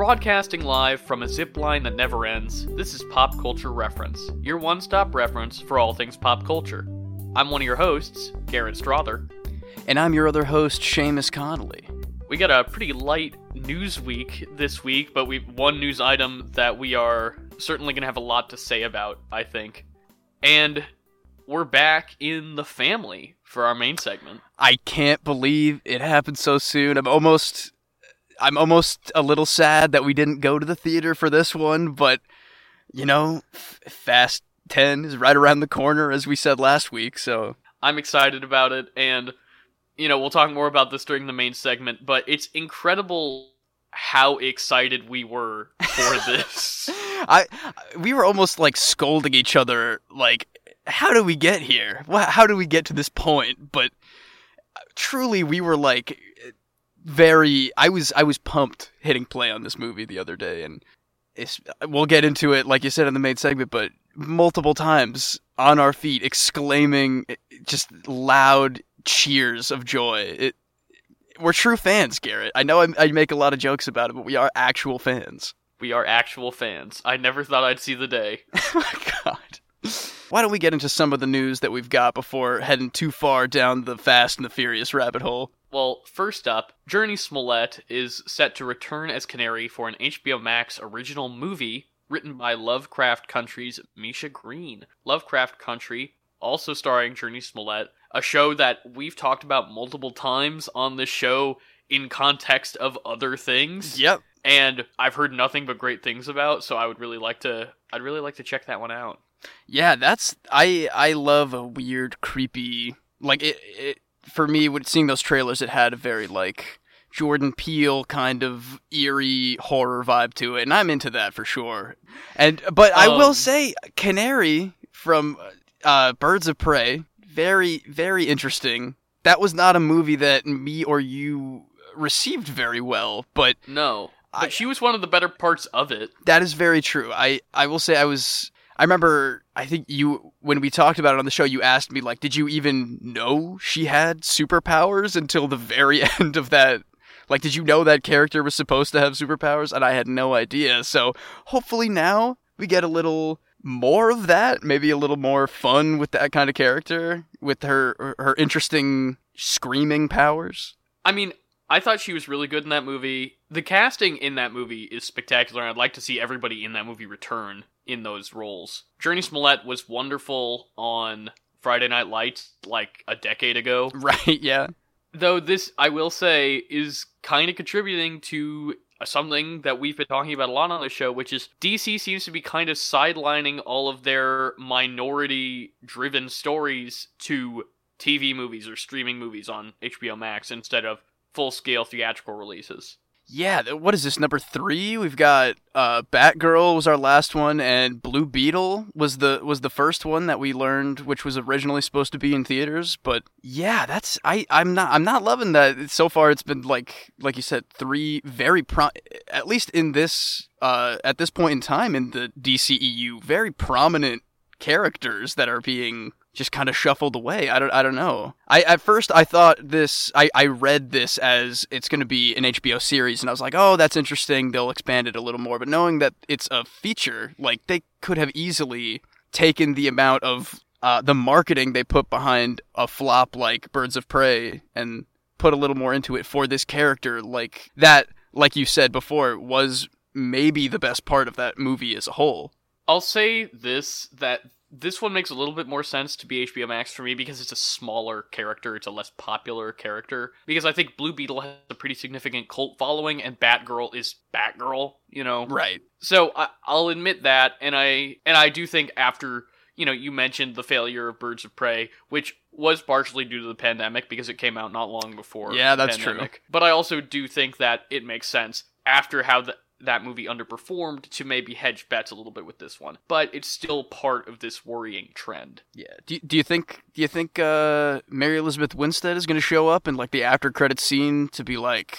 Broadcasting live from a zip line that never ends, this is Pop Culture Reference, your one stop reference for all things pop culture. I'm one of your hosts, Garrett Strother. And I'm your other host, Seamus Connolly. We got a pretty light news week this week, but we've one news item that we are certainly going to have a lot to say about, I think. And we're back in the family for our main segment. I can't believe it happened so soon. I'm almost I'm almost a little sad that we didn't go to the theater for this one, but you know, Fast 10 is right around the corner as we said last week, so I'm excited about it and you know, we'll talk more about this during the main segment, but it's incredible how excited we were for this. I we were almost like scolding each other like how do we get here? How do we get to this point? But uh, truly we were like very I was I was pumped hitting play on this movie the other day and we'll get into it like you said in the main segment but multiple times on our feet exclaiming eh, just loud cheers of joy. It we're true fans Garrett. I know I, I make a lot of jokes about it but we are actual fans. We are actual fans. I never thought I'd see the day. Oh my god. Why don't we get into some of the news that we've got before heading too far down the fast and the furious rabbit hole well, first up, Jurnee Smollett is set to return as Canary for an HBO Max original movie written by Lovecraft Country's Misha Green. Lovecraft Country, also starring Jurnee Smollett, a show that we've talked about multiple times on this show in context of other things. Yep. And I've heard nothing but great things about, so I would really like to I'd really like to check that one out. Yeah, that's I I love a weird creepy like it, it for me, when seeing those trailers, it had a very like Jordan Peele kind of eerie horror vibe to it, and I'm into that for sure. And but I will um, say, Canary from uh, Birds of Prey, very very interesting. That was not a movie that me or you received very well, but no. But I, she was one of the better parts of it. That is very true. I I will say I was I remember, I think you, when we talked about it on the show, you asked me, like, did you even know she had superpowers until the very end of that? Like, did you know that character was supposed to have superpowers? And I had no idea. So hopefully now we get a little more of that, maybe a little more fun with that kind of character, with her her interesting screaming powers. I mean, I thought she was really good in that movie. The casting in that movie is spectacular. I'd like to see everybody in that movie return in those roles. Jurnee Smollett was wonderful on Friday Night Lights like a decade ago. Right, yeah. Though this, I will say, is kind of contributing to something that we've been talking about a lot on the show, which is DC seems to be kind of sidelining all of their minority driven stories to TV movies or streaming movies on HBO Max instead of full scale theatrical releases. Yeah, what is this number three? We've got uh, Batgirl was our last one, and Blue Beetle was the was the first one that we learned, which was originally supposed to be in theaters. But yeah, that's I I'm not I'm not loving that. So far, it's been like like you said, three very pro at least in this uh at this point in time in the DCEU, very prominent characters that are being just kind of shuffled away. I don't I don't know. I at first I thought this I, I read this as it's going to be an HBO series and I was like, "Oh, that's interesting. They'll expand it a little more." But knowing that it's a feature, like they could have easily taken the amount of uh, the marketing they put behind a flop like Birds of Prey and put a little more into it for this character like that like you said before was maybe the best part of that movie as a whole. I'll say this that this one makes a little bit more sense to be HBO Max for me because it's a smaller character, it's a less popular character. Because I think Blue Beetle has a pretty significant cult following, and Batgirl is Batgirl, you know. Right. So I, I'll admit that, and I and I do think after you know you mentioned the failure of Birds of Prey, which was partially due to the pandemic because it came out not long before. Yeah, that's pandemic. true. But I also do think that it makes sense after how the that movie underperformed to maybe hedge bets a little bit with this one. But it's still part of this worrying trend. Yeah. Do, do you think do you think uh, Mary Elizabeth Winstead is going to show up in like the after credit scene to be like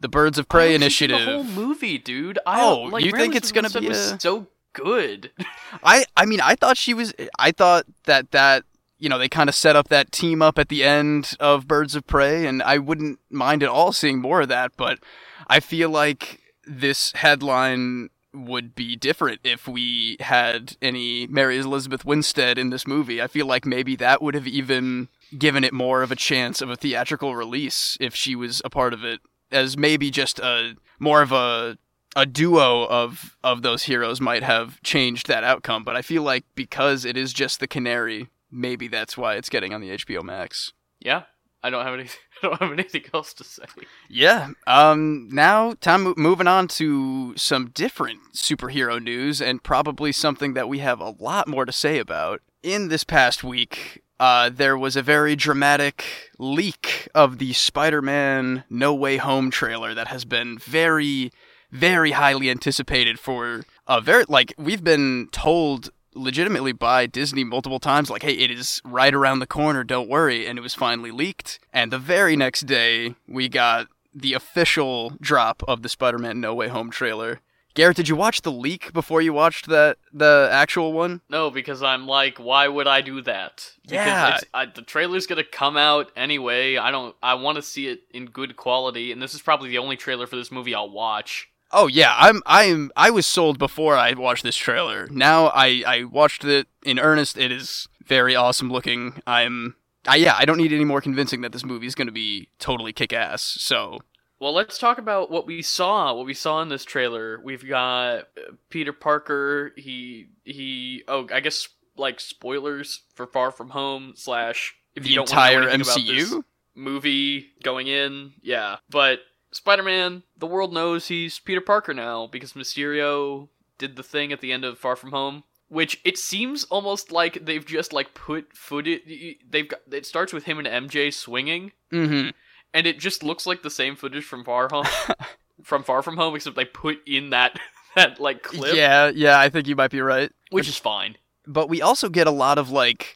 the Birds of Prey initiative? The whole movie, dude. I, oh, like, you Mary think it's going to be a... so good? I I mean, I thought she was. I thought that that you know, they kind of set up that team up at the end of Birds of Prey, and I wouldn't mind at all seeing more of that. But I feel like this headline would be different if we had any Mary Elizabeth Winstead in this movie. I feel like maybe that would have even given it more of a chance of a theatrical release if she was a part of it as maybe just a more of a a duo of of those heroes might have changed that outcome, but I feel like because it is just the canary, maybe that's why it's getting on the HBO Max. Yeah, I don't have any. I don't have anything else to say. Yeah. Um. Now, time moving on to some different superhero news, and probably something that we have a lot more to say about. In this past week, uh, there was a very dramatic leak of the Spider-Man No Way Home trailer that has been very, very highly anticipated for a very like we've been told legitimately by Disney multiple times, like, hey, it is right around the corner, don't worry. And it was finally leaked. And the very next day, we got the official drop of the Spider Man No Way Home trailer. Garrett, did you watch the leak before you watched the the actual one? No, because I'm like, why would I do that? Because Yeah. it's, I, the trailer's gonna come out anyway. I don't. I want to see it in good quality, and this is probably the only trailer for this movie I'll watch. Oh yeah, I'm I'm I was sold before I watched this trailer. Now I I watched it in earnest. It is very awesome looking. I'm I yeah, I don't need any more convincing that this movie is going to be totally kick ass. So, Well, let's talk about what we saw. What we saw in this trailer. We've got uh, Peter Parker. He he. Oh, I guess like spoilers for Far From Home slash if the you don't entire MCU? movie going in. Yeah, but Spider Man, the world knows he's Peter Parker now because Mysterio did the thing at the end of Far From Home. Which it seems almost like they've just like put footage. They've got it starts with him and MJ swinging, Mhm. and it just looks like the same footage from Far Home, from Far From Home, except they put in that that like clip, Yeah, yeah, I think you might be right. which is fine. But we also get a lot of like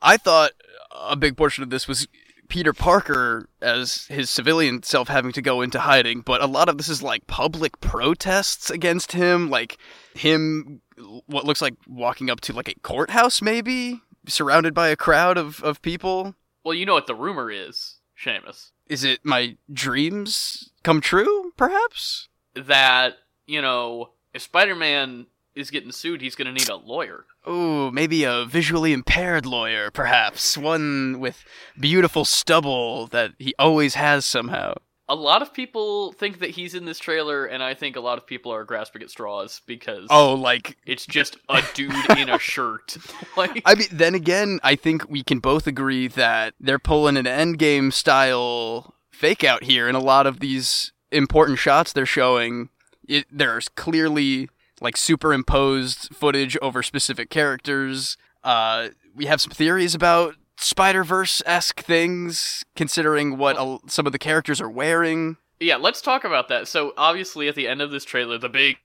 I thought a big portion of this was Peter Parker as his civilian self having to go into hiding, but a lot of this is like public protests against him, like him what looks like walking up to like a courthouse maybe, surrounded by a crowd of, of people. Well, you know what the rumor is, Seamus, Is it my dreams come true, perhaps? that you know if Spider Man is getting sued, he's gonna need a lawyer. Ooh, maybe a visually impaired lawyer, perhaps. One with beautiful stubble that he always has somehow. A lot of people think that he's in this trailer, and I think a lot of people are grasping at straws because Oh, like, it's just a dude in a shirt. like, I mean, then again, I think we can both agree that they're pulling an endgame style fake out here, and a lot of these important shots they're showing, it, there's clearly like superimposed footage over specific characters. Uh, we have some theories about Spider Verse esque things, considering what a, some of the characters are wearing. yeah, let's talk about that. So obviously, at the end of this trailer, the big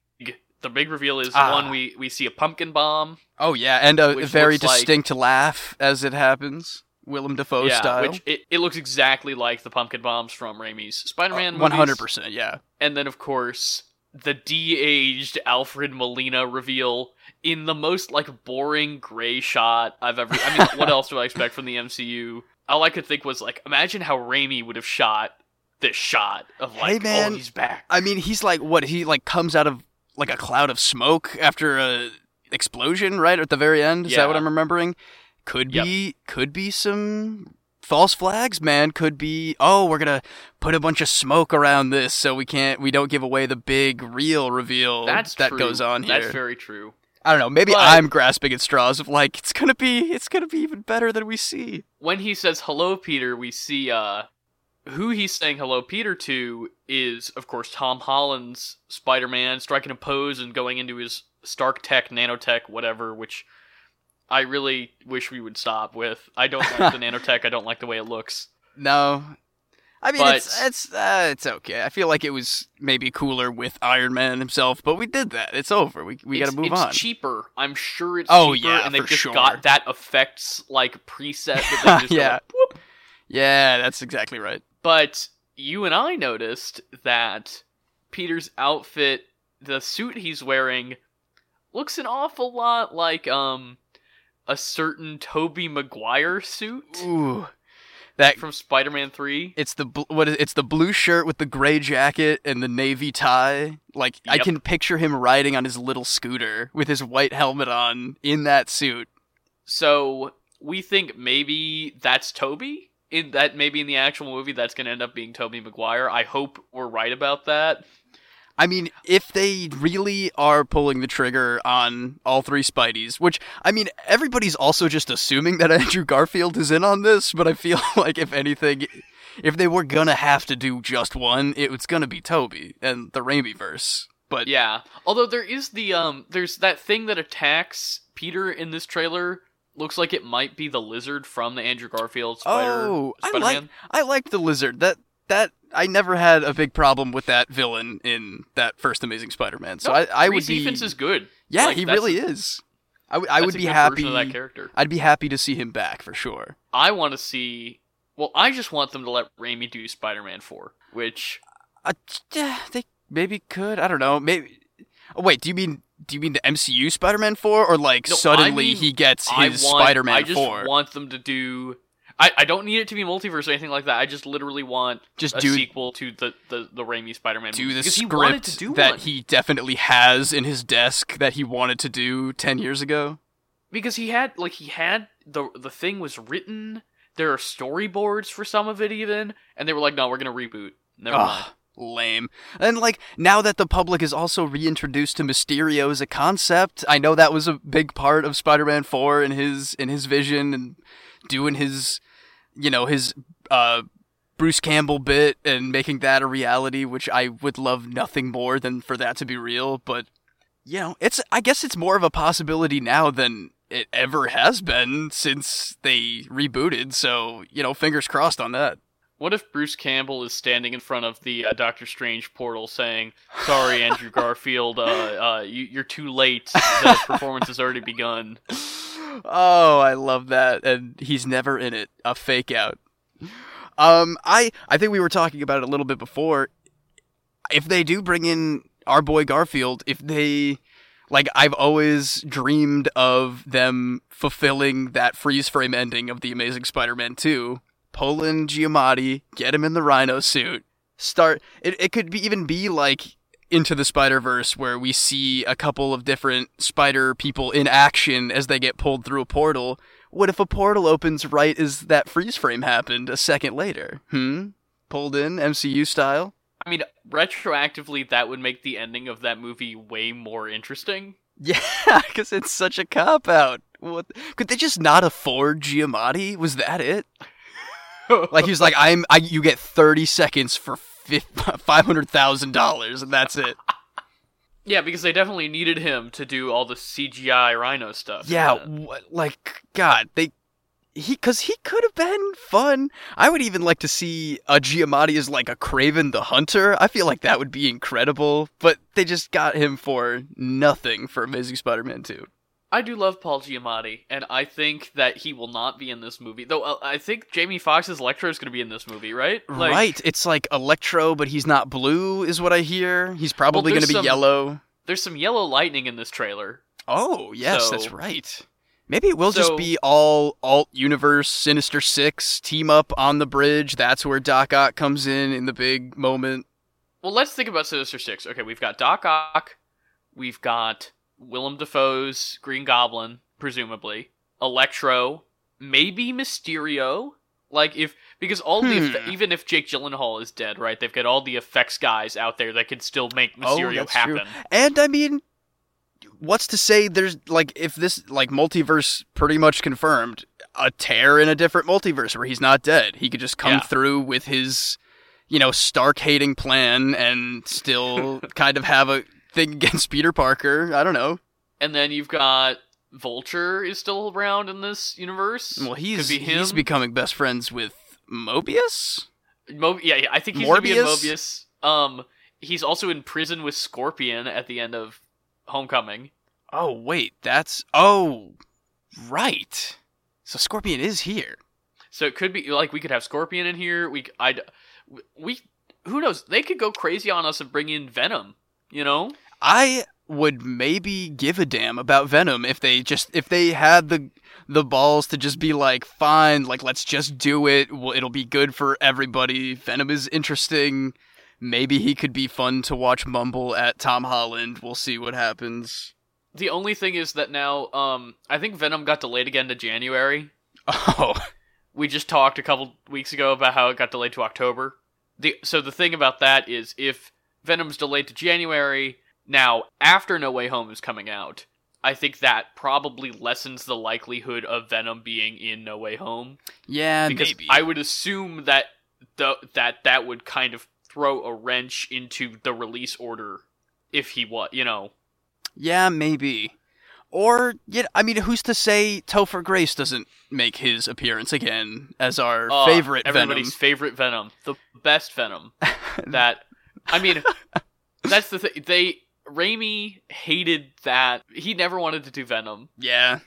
the big reveal is Ah. one we we see a pumpkin bomb. Oh yeah, and a very looks like- distinct laugh as it happens, Willem Dafoe yeah, style. which it, it looks exactly like the pumpkin bombs from Raimi's Spider-Man. Uh, One hundred percent, yeah. And then, of course, the de-aged Alfred Molina reveal in the most like boring gray shot I've ever. I mean, what else do I expect from the MCU? All I could think was like, imagine how Raimi would have shot this shot of Hey, like, man. oh, he's back. I mean, he's like what? He like comes out of like a cloud of smoke after a explosion, right at the very end. Is that what I'm remembering? Could Yep. be, could be some false flags, man. Could be. Oh, we're gonna put a bunch of smoke around this so we can't, we don't give away the big real reveal That's that true. goes on here. That's very true. I don't know. Maybe But- I'm grasping at straws of like it's gonna be, it's gonna be even better than we see. when he says hello peter we see uh who he's saying hello peter to is of course tom holland's spider-man striking a pose and going into his stark tech nanotech whatever which i really wish we would stop with i don't like the nanotech i don't like the way it looks No. I mean, But- it's it's uh, it's okay. I feel like it was maybe cooler with Iron Man himself, but we did that. It's over. We we got to move it's on. It's cheaper i'm sure it's Oh, cheaper yeah, and for just sure. got that effects like preset that they just Yeah. like, whoop. Yeah, that's exactly right. But you and I noticed that Peter's outfit, the suit he's wearing, looks an awful lot like um a certain Tobey Maguire suit. Ooh, That from Spider-Man Three. it's the bl- what is it's the blue shirt with the gray jacket and the navy tie. Like I can picture him riding on his little scooter with his white helmet on in that suit. So we think maybe that's Toby. In that maybe in the actual movie that's going to end up being Tobey Maguire. I hope we're right about that. I mean, if they really are pulling the trigger on all three Spideys, which I mean, everybody's also just assuming that Andrew Garfield is in on this, but I feel like if anything, if they were gonna have to do just one, it was gonna be Tobey and the Raimi verse. But Yeah. Although there is the um there's that thing that attacks Peter in this trailer. Looks like it might be the lizard from the Andrew Garfield Spider oh, I Spider-Man. like I like the lizard. That that I never had a big problem with that villain in that first Amazing Spider-Man. So No, I, I would be defense is good. yeah, Like, he really is. I would I would be happy. that character. I'd be happy to see him back for sure. I want to see. Well, I just want them to let Raimi do Spider-Man Four, which Uh, yeah, they maybe could. I don't know. Maybe. Oh, wait, do you mean do you mean the MCU Spider-Man four, or like No, I suddenly mean, he gets I his want. Spider-Man Four? I just four? want them to do. I, I don't need it to be multiverse or anything like that. I just literally want Just a do sequel to the the the Raimi Spider-Man do movie the he script to do that one. he definitely has in his desk that he wanted to do ten years ago. because he had like he had the the thing was written. There are storyboards for some of it even, and they were like, "No, we're gonna reboot." Never mind. Lame. And like now that the public is also reintroduced to Mysterio as a concept, I know that was a big part of Spider-Man 4 in his in his vision and doing his you know, his uh Bruce Campbell bit and making that a reality, which I would love nothing more than for that to be real, but you know, it's I guess it's more of a possibility now than it ever has been since they rebooted, so, you know, fingers crossed on that. What if Bruce Campbell is standing in front of the uh, Doctor Strange portal saying, "Sorry, Andrew Garfield, uh, uh, you, you're too late. The performance has already begun." Oh, I love that, and he's never in it. A fake out. Um, I I think we were talking about it a little bit before. If they do bring in our boy Garfield, if they like, I've always dreamed of them fulfilling that freeze frame ending of the Amazing Spider-Man 2. Paul Giamatti, get him in the Rhino suit. Start. It it could be even be like into the Spider Verse, where we see a couple of different Spider people in action as they get pulled through a portal. What if a portal opens right as that freeze frame happened a second later? Hmm? Pulled in MCU style? I mean, retroactively, that would make the ending of that movie way more interesting. Yeah, because it's such a cop out. What could they just not afford Giamatti? Was that it? Like he was like, I'm. I you get thirty seconds for five hundred thousand dollars, and that's it. yeah, because they definitely needed him to do all the CGI Rhino stuff. Yeah, like God, they he because he could have been fun. I would even like to see a Giamatti as like a Kraven the Hunter. I feel like that would be incredible. But they just got him for nothing for Amazing Spider-Man Two. I do love Paul Giamatti, and I think that he will not be in this movie. Though uh, I think Jamie Foxx's Electro is going to be in this movie, right? Like, right? It's like Electro, but he's not blue, is what I hear. He's probably Well, going to be some- yellow. There's some yellow lightning in this trailer. Oh, yes, So- that's right. Maybe it will just be all alt universe Sinister Six team up on the bridge. That's where Doc Ock comes in in the big moment. Well, let's think about Sinister Six. Okay, we've got Doc Ock, we've got Willem Dafoe's Green Goblin, presumably Electro, maybe Mysterio. Like if because all the Hmm. eff- even if Jake Gyllenhaal is dead, right? They've got all the effects guys out there that can still make Oh, Mysterio that's happen. true. And I mean, what's to say there's like if this like multiverse pretty much confirmed a tear in a different multiverse where he's not dead. He could just come Yeah. through with his you know Stark hating plan and still kind of have a thing against Peter Parker. I don't know. And then you've got Vulture is still around in this universe. Well, he's be he's becoming best friends with Morbius. Mo- yeah, yeah, I think he's gonna be in Morbius. Um, he's also in prison with Scorpion at the end of Homecoming. Oh wait, that's oh right. So Scorpion is here. So it could be like we could have Scorpion in here. We I we who knows? They could go crazy on us and bring in Venom. You know? I would maybe give a damn about Venom if they just if they had the the balls to just be like, fine, like let's just do it. Well, it'll be good for everybody. Venom is interesting. Maybe he could be fun to watch mumble at Tom Holland. We'll see what happens. The only thing is that now, um, I think Venom got delayed again to January. Oh, We just talked a couple weeks ago about how it got delayed to October. The so the thing about that is if Venom's delayed to January, now after No Way Home is coming out, I think that probably lessens the likelihood of Venom being in No Way Home yeah, because maybe. I would assume that the that that would kind of throw a wrench into the release order if he was, you know. Yeah, maybe. Or, yeah, I mean, who's to say Topher Grace doesn't make his appearance again as our uh, favorite Venom? everybody's favorite Venom, the best Venom. that I mean, that's the thing. They Raimi hated that. He never wanted to do Venom, yeah,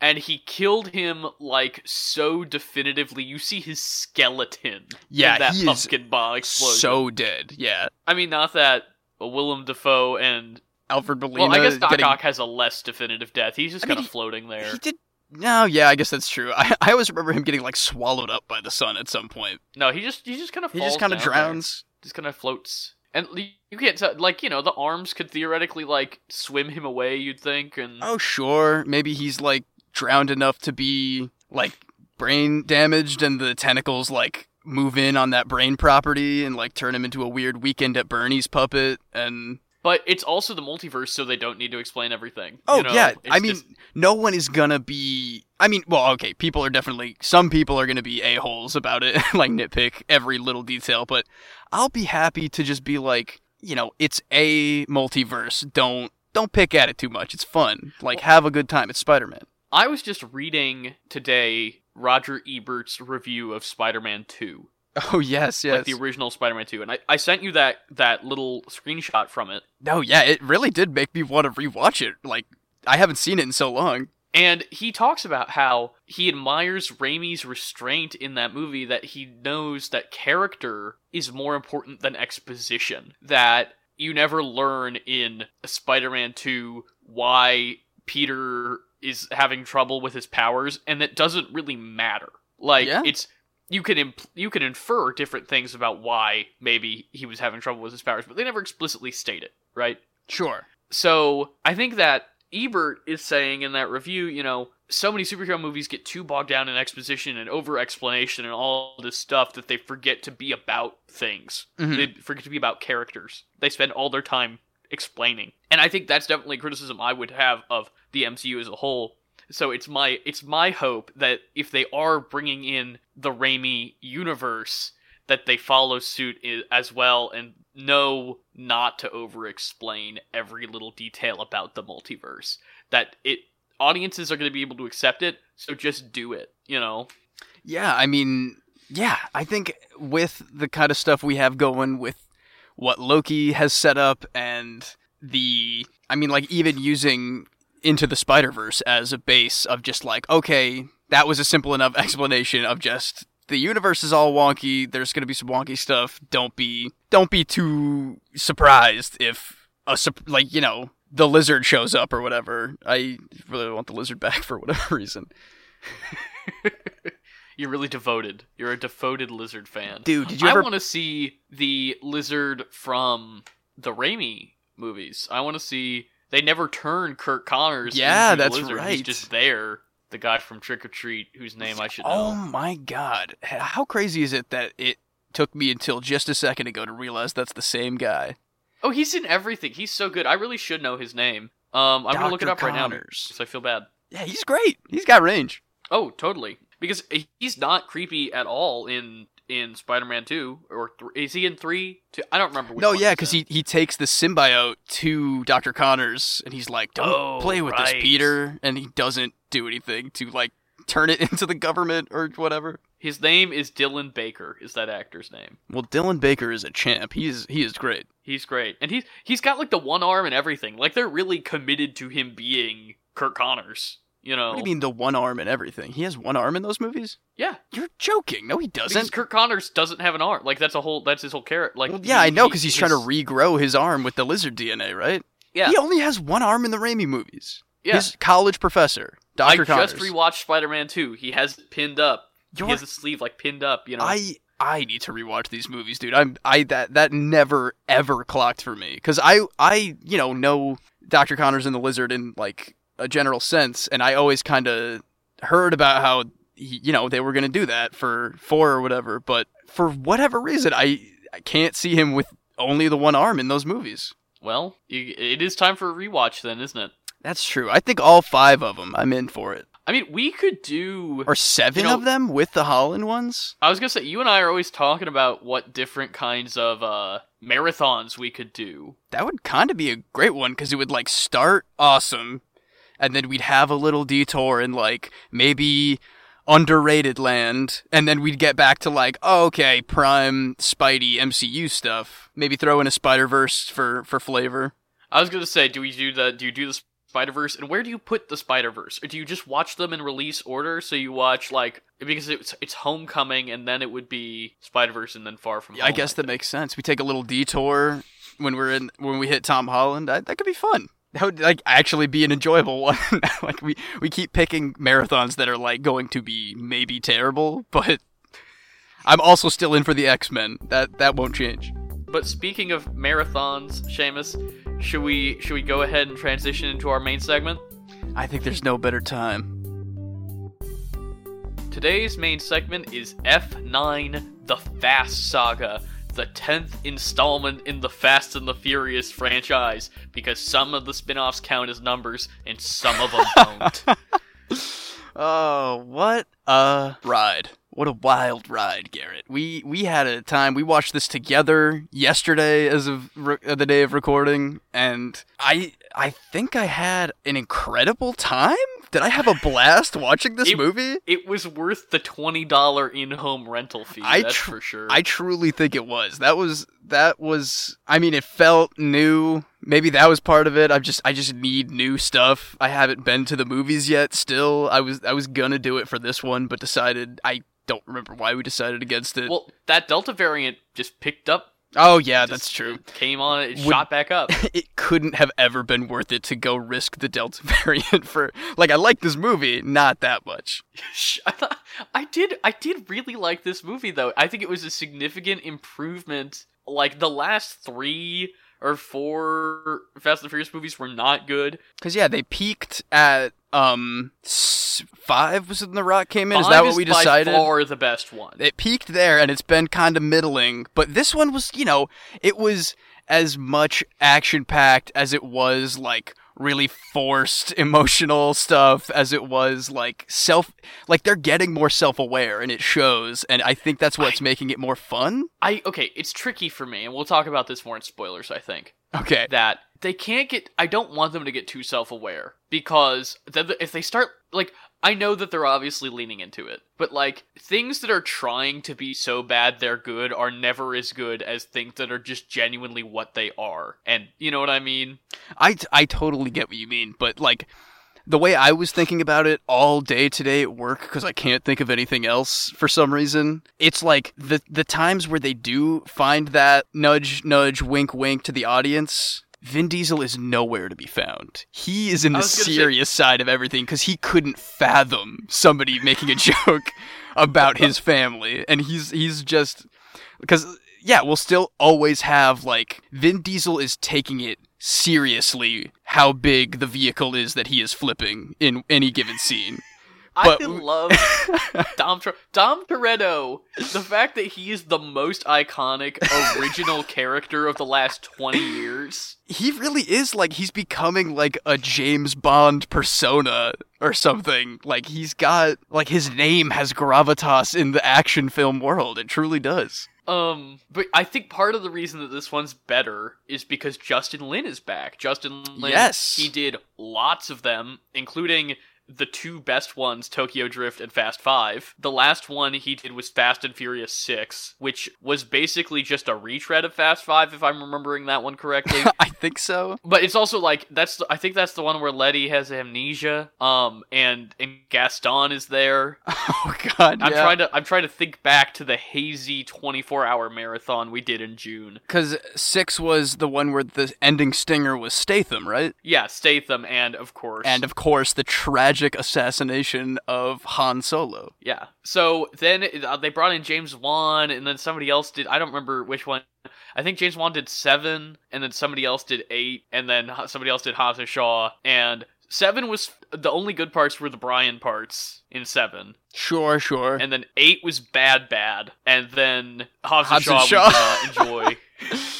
and he killed him like so definitively. You see his skeleton yeah, in that he is pumpkin bomb explosion. so dead. Yeah, I mean, not that Willem Dafoe and Alfred Molina. well, I guess Doc getting, Ock has a less definitive death. He's just kind of floating there. He did. No, yeah, I guess that's true. I, I always remember him getting like swallowed up by the sun at some point. No, he just he just kind of He just kind of drowns. just kind of floats. And you can't tell, like you know the arms could theoretically like swim him away. You'd think, and Oh, sure. Maybe he's like drowned enough to be like brain damaged, and the tentacles like move in on that brain property and like turn him into a weird weekend at Bernie's puppet. And but it's also the multiverse, so they don't need to explain everything. oh you know? yeah, It's I mean, just- no one is gonna be. I mean, well, okay, people are definitely some people are gonna be a holes about it, like nitpick every little detail. But I'll be happy to just be like, you know, it's a multiverse. Don't don't pick at it too much. It's fun. Like have a good time. It's Spider Man. I was just reading today Roger Ebert's review of Spider-Man Two, Oh yes, yes. like the original Spider-Man Two, and I, I sent you that that little screenshot from it. No, yeah, it really did make me want to rewatch it. Like I haven't seen it in so long. And he talks about how he admires Raimi's restraint in that movie, that he knows that character is more important than exposition. That you never learn in Spider Man 2 why Peter is having trouble with his powers, and that doesn't really matter. Like, Yeah. it's. You can imp- you can infer different things about why maybe he was having trouble with his powers, but they never explicitly state it, right? Sure. So I think that Ebert is saying in that review, you know, so many superhero movies get too bogged down in exposition and over explanation and all this stuff that they forget to be about things. Mhm. They forget to be about characters. They spend all their time explaining. And I think that's definitely a criticism I would have of the MCU as a whole. So it's my it's my hope that if they are bringing in the Raimi universe that they follow suit as well and know not to over explain every little detail about the multiverse. That it audiences are going to be able to accept it so just do it you know? Yeah, I mean, yeah, I think with the kind of stuff we have going with what Loki has set up and the I mean like even using into the Spider-Verse as a base of just like okay, that was a simple enough explanation of just the universe is all wonky, there's going to be some wonky stuff. Don't be don't be too surprised if a sup- like, you know, the lizard shows up or whatever. I really want the lizard back for whatever reason. you're really devoted you're a devoted lizard fan Dude, did you Ever... i want to see the lizard from the Raimi movies i want to see they never turn Curt Connors Yeah, that's lizard. right. he's just there the guy from Trick or Treat whose name I should know. Oh my god. How crazy is it that it took me until just a second ago to realize that's the same guy? oh he's in everything he's so good I really should know his name um I'm gonna look it Dr. up right now Connors. because I feel bad Yeah, he's great. He's got range. Oh, totally. Because he's not creepy at all in in Spider-Man Two or th- is he in three? Two? I don't remember. Which no, yeah, because he, he takes the symbiote to Dr. Connors and he's like, don't Oh, play with right. this, Peter. And he doesn't do anything to, like, turn it into the government or whatever. his name is Dylan Baker. Is that actor's name? Well, Dylan Baker is a champ. He's he is great. He's great, and he's he's got like the one arm and everything. Like they're really committed to him being Curt Connors. You know? What do you mean the one arm and everything? He has one arm in those movies? Yeah, You're joking. No, he doesn't. Curt Connors doesn't have an arm. Like that's a whole that's his whole character. Like Well, yeah, I know because he's trying to regrow his arm with the lizard DNA, right? Yeah. He only has one arm in the Raimi movies. Yeah. His college professor, I Dr. Connors. just rewatched Spider-Man 2. He has it pinned up. You're- He has a sleeve like pinned up. You know. I I need to rewatch these movies, dude. I'm I that that never ever clocked for me because I I you know know Dr. Connors and the Lizard in like a general sense, and I always kind of heard about how you know they were gonna do that for four or whatever, but for whatever reason, I I can't see him with only the one arm in those movies. well, you, it is time for a rewatch then, isn't it? That's true. I think all five of them. I'm in for it. I mean, we could do. Or seven You know- of them with the Holland ones. I was gonna say you and I are always talking about what different kinds of uh marathons we could do. That would kind of be a great one because it would like start awesome, and then we'd have a little detour in like maybe underrated land, and then we'd get back to like oh, okay, prime Spidey MCU stuff. Maybe throw in a Spider Verse for for flavor. I was gonna say, do we do the do you do the Spider Verse, and where do you put the Spider Verse, or do you just watch them in release order? So you watch like because it's it's Homecoming, and then it would be Spider Verse, and then Far From I Home. I guess that makes sense. We take a little detour when we're in when we hit Tom Holland. I, that could be fun. That would like actually be an enjoyable one. like we we keep picking marathons that are like going to be maybe terrible, but I'm also still in for the X Men. That that won't change. But speaking of marathons, Seamus, should we should we go ahead and transition into our main segment? I think there's no better time. Today's main segment is F9 The Fast Saga, the 10th installment in the Fast and the Furious franchise, because some of the spin offs count as numbers and some of them don't. Oh, what a ride. What a wild ride, Garrett. We we had a time. We watched this together yesterday as of re- uh, the day of recording and I I think I had an incredible time. Did I have a blast watching this It- movie? it was worth the $20 in home rental fee, I that's tr- for sure. I truly think it was. That was that was I mean it felt new. Maybe that was part of it. I just I just need new stuff. I haven't been to the movies yet still. I was I was gonna do it for this one but decided I don't remember why we decided against it. well, that Delta variant just picked up. Oh yeah, that's true. came on, it Would- shot back up. It couldn't have ever been worth it to go risk the Delta variant for like I like this movie, not that much. Sh- I thought- I did I did really like this movie though. I think it was a significant improvement. Like the last 3 or 4 Fast and Furious movies were not good. Cuz yeah, they peaked at um 5 was when The Rock came in. Is that what we by decided? far the best one. it peaked there and it's been kind of middling but this one was you know it was as much action packed as it was like really forced emotional stuff as it was like self like they're getting more self-aware and it shows and i think that's what's making it more fun I okay, it's tricky for me, and we'll talk about this more in spoilers. I think okay that they can't get. I don't want them to get too self-aware because if they start like, I know that they're obviously leaning into it, but like things that are trying to be so bad they're good are never as good as things that are just genuinely what they are, and you know what I mean. I, I totally get what you mean but like the way I was thinking about it all day today at work because I can't think of anything else for some reason. It's like the the times where they do find that nudge nudge wink wink to the audience. Vin Diesel is nowhere to be found. He is in the gonna say- serious side of everything because he couldn't fathom somebody making a joke about his family, and he's he's just because yeah, we'll still always have like Vin Diesel is taking it seriously how big the vehicle is that he is flipping in any given scene. I love Dom Tor- Dom Toretto. The fact that he is the most iconic original character of the last twenty years. He really is like he's becoming like a James Bond persona or something. Like he's got like his name has gravitas in the action film world. It truly does. Um, but I think part of the reason that this one's better is because Justin Lin is back. Justin Lin, Yes. he did lots of them, including the two best ones, Tokyo Drift and Fast 5. The last one he did was Fast and Furious 6, which was basically just a retread of Fast 5 if I'm remembering that one correctly. I think so. but it's also like that's I think that's the one where Letty has amnesia um and and Gaston is there. Oh god, I'm yeah. trying to I'm trying to think back to the hazy 24-hour marathon we did in June. Cuz 6 was the one where the ending stinger was Statham, right? Yeah, Statham and of course And of course the tragic assassination of Han Solo. Yeah. So then uh, they brought in James Wan, and then somebody else did. I don't remember which one. I think James Wan did seven, and then somebody else did eight, and then somebody else did Hobbs and Shaw. And seven was the only good parts were the Brian parts in seven, Sure, sure. and then eight was bad, bad, and then Hobbs, Hobbs and and Shaw, Shaw. we did not enjoy.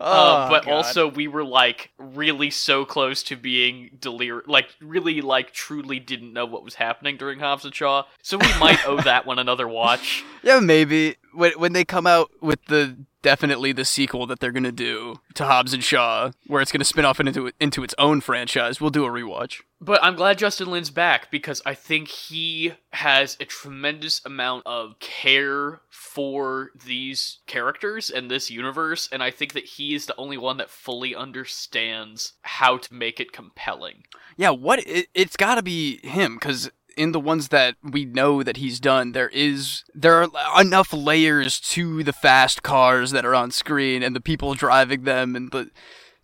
Oh, Uh, but God. also we were like really so close to being delir like really like truly didn't know what was happening during Hobbs and Shaw. So we might owe that one another watch. Yeah, maybe when when they come out with the definitely the sequel that they're gonna do to Hobbs and Shaw, where it's gonna spin off into into its own franchise, we'll do a rewatch. But I'm glad Justin Lin's back because I think he has a tremendous amount of care for these characters and this universe, and I think that he is the only one that fully understands how to make it compelling. Yeah, what it, it's got to be him because in the ones that we know that he's done, there is there are enough layers to the fast cars that are on screen and the people driving them and the.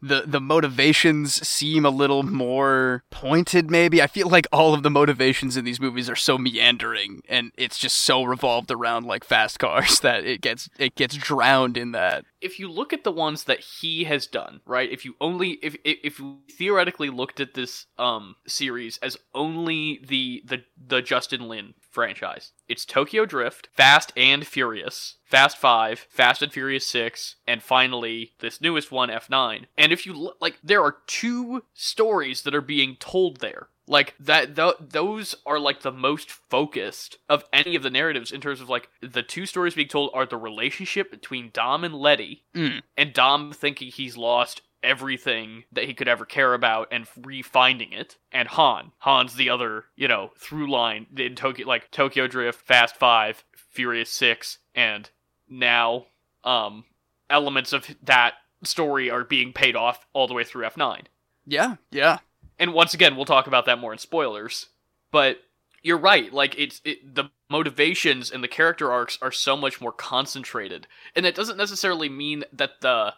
The, the motivations seem a little more pointed maybe i feel like all of the motivations in these movies are so meandering and it's just so revolved around like fast cars that it gets it gets drowned in that if you look at the ones that he has done, right? If you only if if, theoretically looked at this um series as only the the the Justin Lin franchise, it's Tokyo Drift, Fast and Furious, Fast 5, Fast and Furious 6, and finally this newest one F9. And if you look like there are two stories that are being told there. Like that th- those are like the most focused of any of the narratives in terms of like the two stories being told are the relationship between Dom and Letty Mm. and Dom thinking he's lost everything that he could ever care about and refinding it and Han Han's the other you know through line in Tokyo like Tokyo Drift Fast 5 Furious 6 and now um elements of that story are being paid off all the way through F9 yeah yeah. And once again we'll talk about that more in spoilers but you're right like it's it, the motivations and the character arcs are so much more concentrated. And that doesn't necessarily mean that the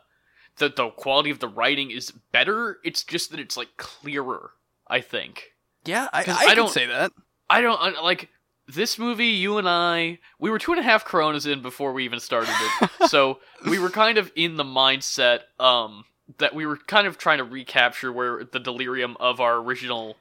that the quality of the writing is better it's just that it's like clearer i think. Yeah i, I, I don't- say that. I don't like this movie you and i we were two and a half coronas in before we even started it. So we were kind of in the mindset um that we were kind of trying to recapture where the delirium of our original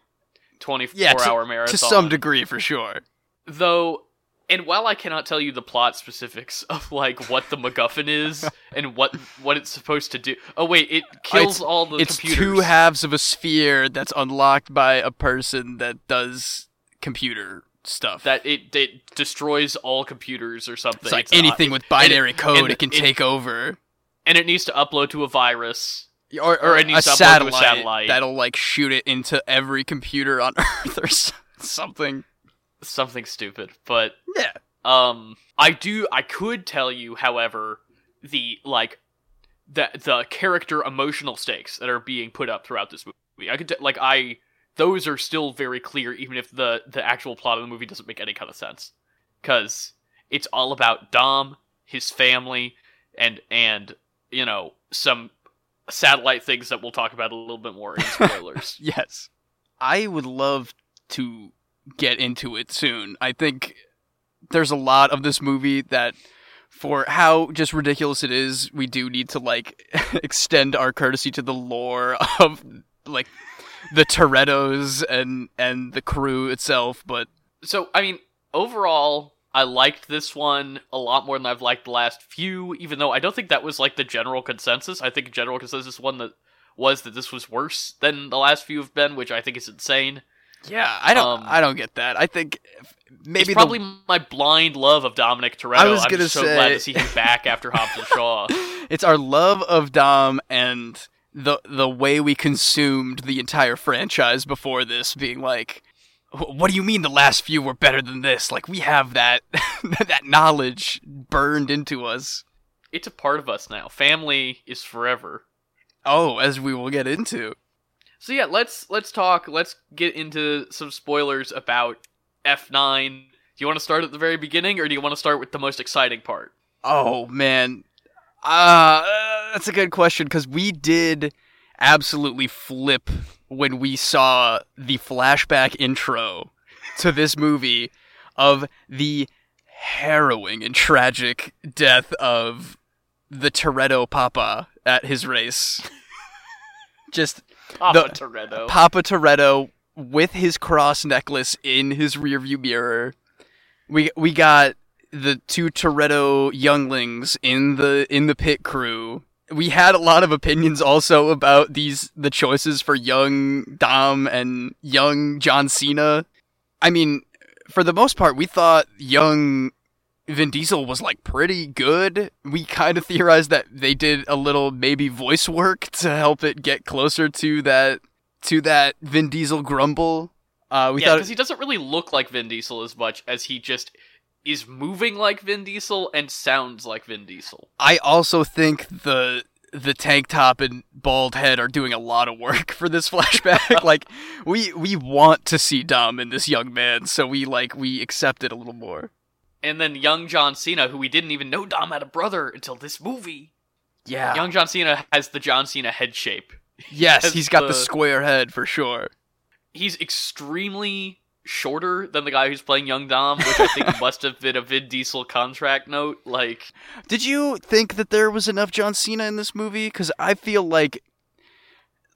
24 Yeah, to- hour marathon. to some degree for sure. Though and while i cannot tell you the plot specifics of like what the macguffin is and what what it's supposed to do oh wait it kills all the it's computers. two halves of a sphere that's unlocked by a person that does computer stuff that it it destroys all computers or something it's like It's not- anything with binary code it can it- take over and it needs to upload to a virus or, or a needs to upload to a satellite, satellite. that'll like shoot it into every computer on earth or something something stupid but yeah Um, I do. I could tell you, however, the like the the character emotional stakes that are being put up throughout this movie. I could t- like I those are still very clear, even if the the actual plot of the movie doesn't make any kind of sense, because it's all about Dom, his family, and and you know some satellite things that we'll talk about a little bit more in spoilers. yes. I would love to get into it soon. I think there's a lot of this movie that for how just ridiculous it is we do need to like extend our courtesy to the lore of like the torettos and and the crew itself but so I mean, overall, I liked this one a lot more than I've liked the last few. Even though I don't think that was like the general consensus. I think general consensus one that was that this was worse than the last few have been, which I think is insane. yeah i don't Um, i don't get that i think maybe it's the- probably my blind love of Dominic Toretto. I was I'm gonna just so glad to see him back after Hobbs and Shaw. it's our love of Dom and the the way we consumed the entire franchise before this being like what do you mean the last few were better than this? Like we have that that knowledge burned into us. It's a part of us now. Family is forever. Oh, as we will get into. So yeah, let's let's talk. Let's get into some spoilers about F9. Do you want to start at the very beginning, or do you want to start with the most exciting part? Oh man, uh, that's a good question because we did absolutely flip when we saw the flashback intro to this movie of the harrowing and tragic death of the Toretto Papa at his race. Just Papa Toretto. Papa Toretto with his cross necklace in his rearview mirror. We we got the two Toretto younglings in the in the pit crew. We had a lot of opinions also about these the choices for young Dom and young John Cena. I mean, for the most part, we thought young Vin Diesel was like pretty good. We kind of theorized that they did a little maybe voice work to help it get closer to that to that Vin Diesel grumble. Uh, we yeah, thought because he doesn't really look like Vin Diesel as much as he just is moving like Vin Diesel and sounds like Vin Diesel. I also think the the tank top and bald head are doing a lot of work for this flashback. like we we want to see Dom in this young man, so we like we accept it a little more. And then young John Cena, who we didn't even know Dom had a brother until this movie. Yeah. Young John Cena has the John Cena head shape. yes, has he's got the... the- square head for sure. He's extremely shorter than the guy who's playing young Dom, which I think must have been a Vin Diesel contract note. Like, Did you think that there was enough John Cena in this movie? Because I feel like,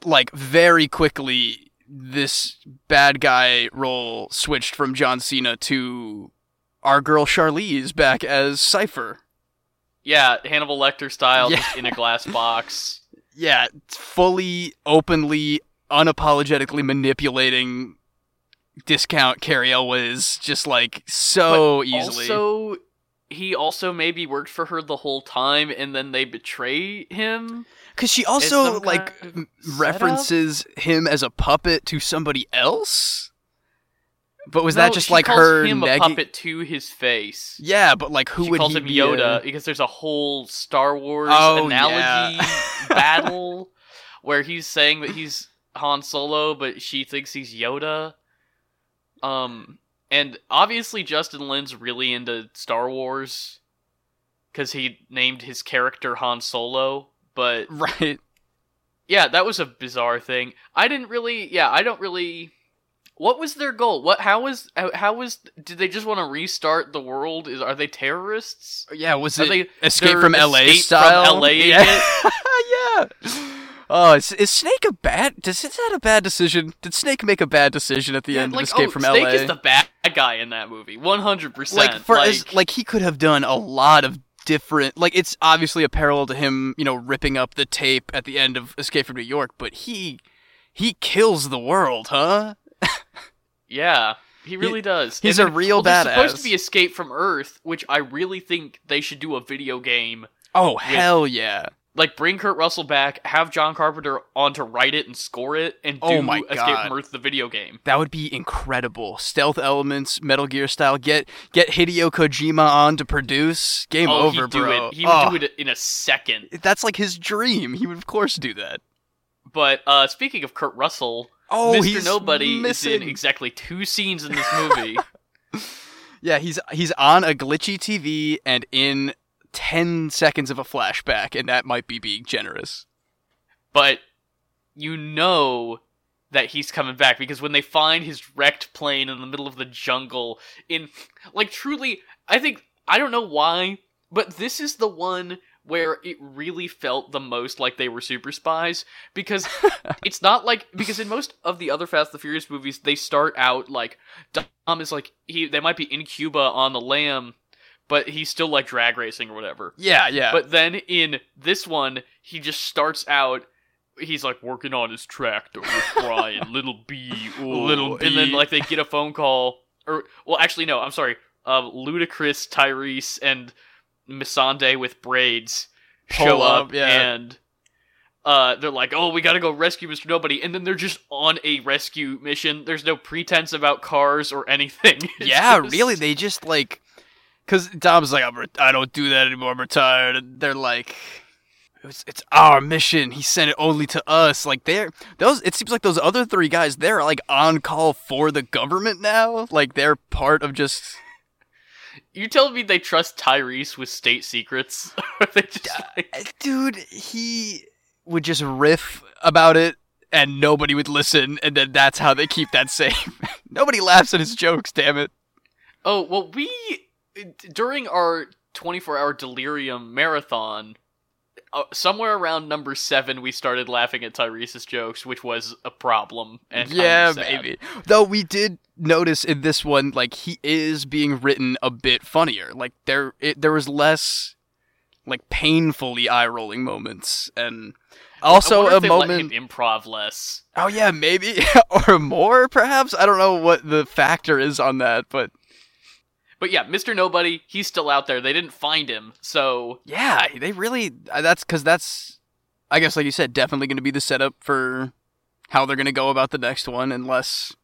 like very quickly, this bad guy role switched from John Cena to our girl Charlize back as Cipher. yeah, Hannibal Lecter style, Yeah. in a glass box. Yeah, fully, openly, unapologetically manipulating discount Cary Elwes just like so But easily. Also, he also maybe worked for her the whole time, and then they betray him. Because she also like kind of references him as a puppet to somebody else. But was No, that just she like calls her him a puppet to his face. Yeah, but like who she would calls he him be Yoda a- because there's a whole Star Wars Oh, analogy yeah. battle where he's saying that he's Han Solo, but she thinks he's Yoda. Um, and obviously Justin Lin's really into Star Wars because he named his character Han Solo. But right? yeah, that was a bizarre thing. I didn't really. Yeah, I don't really. What was their goal? What? How was? How, was? Did they just want to restart the world? Is are they terrorists? Yeah, was it they- Escape from L.A. Escape from style? LA yeah. yeah. Oh, is, is Snake a bad? Does is that a bad decision? Did Snake make a bad decision at the Yeah, end like, of Escape oh, from Snake LA? Snake is the bad guy in that movie, one hundred percent. like for as like he could have done a lot of different like it's obviously a parallel to him you know ripping up the tape at the end of escape from new york but he he kills the world huh yeah, he really does. he's And a real well, there's supposed to be Escape from Earth, which I really think they should do a video game. oh hell yeah Like bring Kurt Russell back, have John Carpenter on to write it and score it, and do Oh my Escape God. from Earth the video game. that would be incredible stealth elements metal gear style get get hideo kojima on to produce game oh, over he'd do bro it. He would Oh, do it in a second. that's like his dream he would of course do that But uh, speaking of Kurt Russell, oh Mr. he's Nobody missing. is in exactly two scenes in this movie. Yeah, he's he's on a glitchy TV and in 10 seconds of a flashback and that might be being generous. but you know that he's coming back because when they find his wrecked plane in the middle of the jungle in like truly I think I don't know why but this is the one where it really felt the most like they were super spies because it's not like because in most of the other Fast and the Furious movies they start out like Dom is like he they might be in Cuba on the lam but he's still like drag racing or whatever Yeah, yeah. but then in this one, he just starts out. He's like working on his tractor with Brian, little B, ooh. Little B, and then like they get a phone call, or well, actually no, I'm sorry. Uh, Ludacris, Tyrese, and Missandei with braids Pull show up, up, yeah. and uh, they're like, "Oh, we gotta go rescue Mister Nobody," and then they're just on a rescue mission. There's no pretense about cars or anything. It's yeah, just- really, they just like, because Dom's like, I'm re- I don't do that anymore. I'm retired. And they're like, it's, it's our mission. He sent it only to us. Like they're those. It seems like those other three guys. They're like on call for the government now. Like they're part of just. You telling me they trust Tyrese with state secrets? they just like, eh, Dude, he would just riff about it. And nobody would listen, and then that's how they keep that safe. nobody laughs at his jokes, damn it. oh well, we during our 24-hour delirium marathon, uh, somewhere around number seven, we started laughing at Tyrese's jokes, which was a problem. And yeah, maybe. Though we did notice in this one, like he is being written a bit funnier. Like there, it, there was less like painfully eye rolling moments, and also a if they let moment. improv less. Oh yeah, maybe or more, perhaps. I don't know what the factor is on that, but But yeah, Mr. Nobody, he's still out there. They didn't find him, so yeah, they really. uh, That's because that's, I guess, like you said, definitely going to be the setup for how they're going to go about the next one, unless.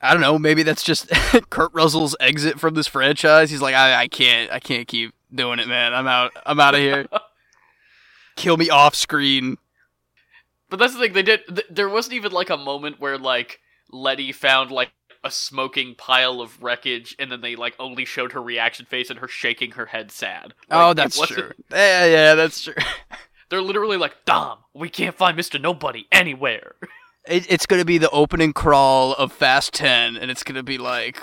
I don't know. Maybe that's just Kurt Russell's exit from this franchise. He's like, I, I can't, I can't keep doing it, man. I'm out. I'm out of here. Kill me off screen. But that's the thing. They did. Th- there wasn't even like a moment where like Letty found like a smoking pile of wreckage, and then they like only showed her reaction face and her shaking her head sad. Like, oh, that's true. Yeah, yeah, that's true. They're literally like, Dom, we can't find Mister Nobody anywhere. It, it's gonna be the opening crawl of Fast Ten, and it's gonna be like,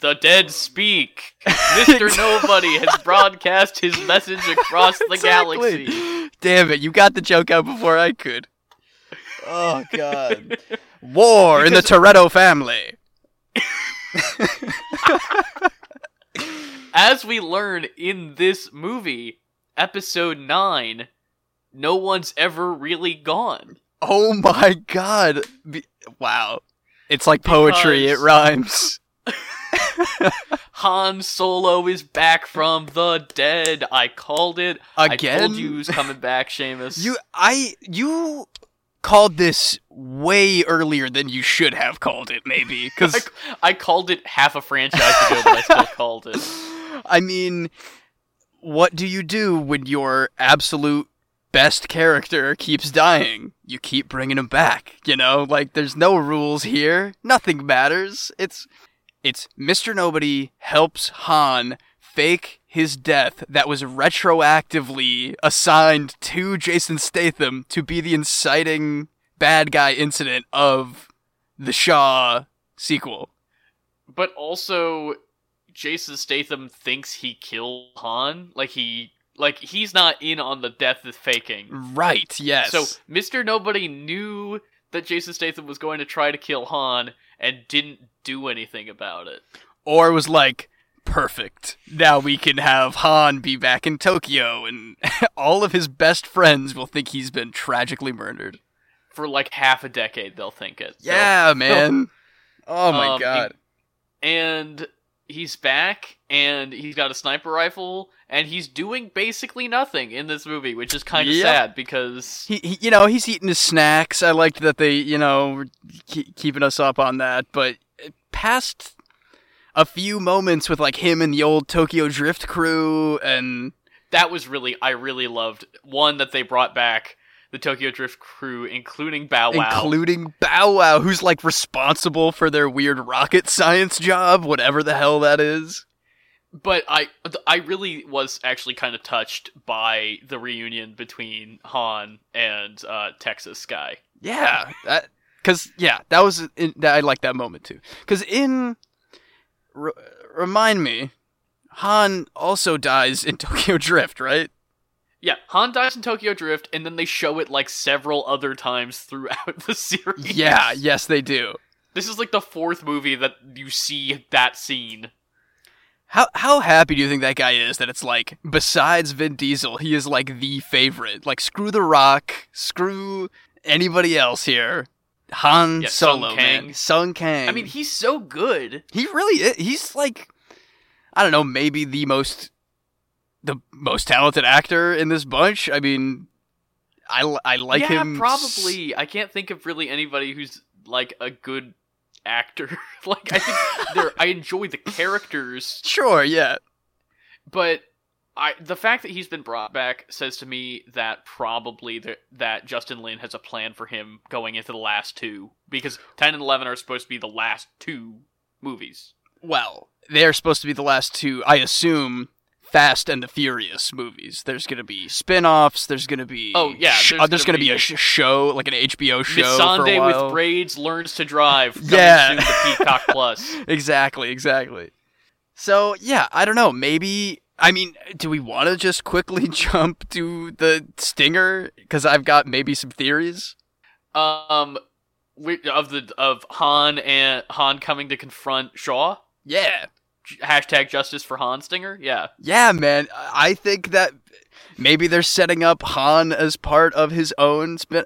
The dead speak. Mister Nobody has broadcast his message across the Exactly. galaxy. Damn it, you got the joke out before I could. Oh god. War in the Because- Toretto family. As we learn in this movie, episode 9, no one's ever really gone. Oh my god. Be- wow. It's like poetry, it rhymes. Han Solo is back from the dead. I called it. Again? I told you he was coming back, Seamus. You I you called this way earlier than you should have called it, maybe. Cause I, I called it half a franchise ago, but I still called it. I mean, what do you do when your absolute best character keeps dying? You keep bringing him back, you know? Like there's no rules here. Nothing matters. It's it's Mr. Nobody helps Han fake his death that was retroactively assigned to Jason Statham to be the inciting bad guy incident of the Shaw sequel. But also, Jason Statham thinks he killed Han. Like he, like he's not in on the death of faking. Right, yes. So Mr. Nobody knew that Jason Statham was going to try to kill Han and didn't do anything about it. or was like perfect. Now we can have han be back in tokyo and all of his best friends will think he's been tragically murdered. For like half a decade, they'll think it. So- yeah man. Oh my Um, god. and he's back, and he's got a sniper rifle, and he's doing basically nothing in this movie, which is kind of Yep. sad because he, he you know he's eating his snacks. I liked that they you know were keeping us up on that. But past a few moments with like him and the old tokyo drift crew and that was really I really loved one that they brought back the Tokyo Drift crew, including Bow Wow. including Bow Wow, who's like responsible for their weird rocket science job, whatever the hell that is. but I I really was actually kind of touched by the reunion between Han and uh, Texas Sky. Yeah, that because yeah, that was in, that I like that moment too. Because in r- remind me, Han also dies in Tokyo Drift, right? Yeah, Han dies in Tokyo Drift, and then they show it like several other times throughout the series. Yeah, yes, they do. This is like the fourth movie that you see that scene. How how happy do you think that guy is that it's like besides Vin Diesel, he is like the favorite. Like screw The Rock, screw anybody else here. Han Yeah, Sung Solo, Kang. man, Sung Kang. I mean, he's so good. he really is. He's like, I don't know, maybe the most, the most talented actor in this bunch. I mean, I, I like yeah, him. probably. I can't think of really anybody who's like a good actor. like I think they're I enjoy the characters, Sure, yeah. but I the fact that he's been brought back says to me that probably that that Justin Lin has a plan for him going into the last two because 10 and 11 are supposed to be the last two movies. Well, they're supposed to be the last two, I assume, Fast and the Furious movies. There's going to be spin offs. There's going to be. Oh, yeah, sh- there's uh, there's going be a sh- show, like an HBO show. for a Missandei while. with braids learns to drive. Coming Yeah. to Peacock Plus. exactly, exactly. So yeah, I don't know. Maybe I mean, do we want to just quickly jump to the stinger? Because I've got maybe some theories. Um, wi- of the of Han and Han coming to confront Shaw. Yeah, Hashtag justice for Han Stinger. Yeah. yeah, man. I I think that maybe they're setting up Han as part of his own spin.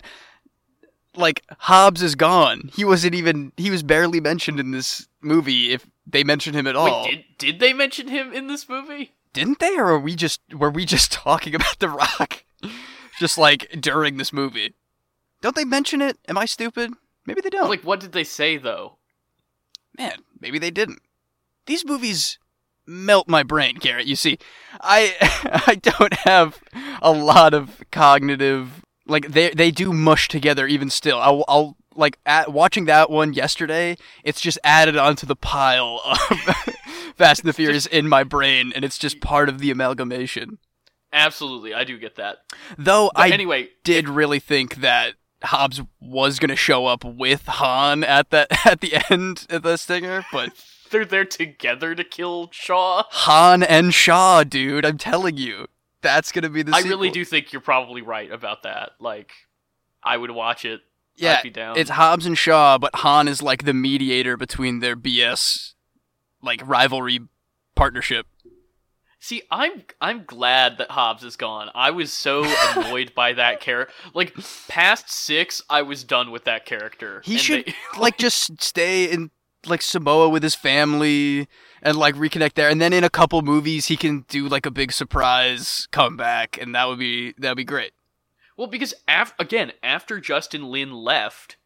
Like Hobbs is gone. He wasn't even. He was barely mentioned in this movie. If they mentioned him at all, Wait, did did they mention him in this movie? Didn't they? Or were we just were we just talking about the Rock, just like during this movie? Don't they mention it? Am I stupid? Maybe they don't. Like, what did they say though? man, maybe they didn't. These movies melt my brain, Garrett. You see, I I don't have a lot of cognitive like they they do mush together even still. I'll, I'll like at, watching that one yesterday. It's just added onto the pile of Fast and the Furious in my brain, and it's just part of the amalgamation. Absolutely, I do get that. Though But I anyway, did really think that Hobbs was gonna show up with Han at that at the end of the stinger, but they're there together to kill Shaw. Han and Shaw, dude. I'm telling you, that's gonna be the. I really do think you're probably right about that. Like, I would watch it. Yeah, I'd be down. it's Hobbs and Shaw, but Han is like the mediator between their BS, like rivalry partnership. See, I'm I'm glad that Hobbs is gone. I was so annoyed by that character. Like past six, I was done with that character. He And should they- like just stay in like Samoa with his family and like reconnect there, and then in a couple movies he can do like a big surprise comeback, and that would be that would be great. well, because af- again, after Justin Lin left,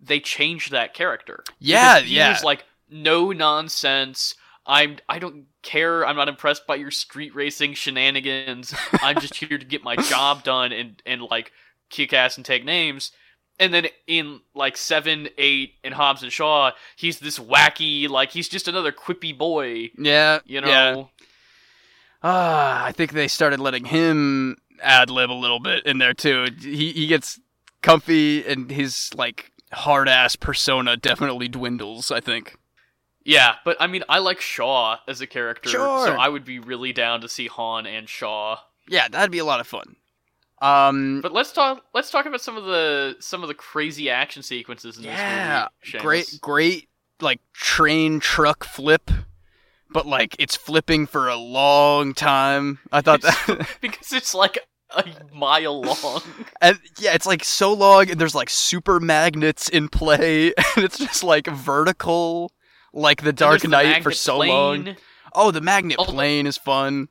they changed that character. Yeah, he yeah. was like no nonsense. I'm I don't care. I'm not impressed by your street racing shenanigans. I'm just here to get my job done and and like kick ass and take names. And then in like seven, eight, and Hobbs and Shaw, he's this wacky, like he's just another quippy boy, Yeah, you yeah. know. Ah, I think they started letting him ad lib a little bit in there too. He he gets comfy and his like hard ass persona definitely dwindles, I think. Yeah, but I mean, I like Shaw as a character, Sure. so I would be really down to see Han and Shaw. Yeah, that'd be a lot of fun. Um But let's talk. Let's talk about some of the some of the crazy action sequences in yeah, this movie. great great like train truck flip, but like it's flipping for a long time. I thought that because it's like a mile long. And yeah, it's like so long, and there's like super magnets in play, and it's just like vertical, like the Dark There's the Knight for so plane. long. Oh, the magnet Oh, plane is fun.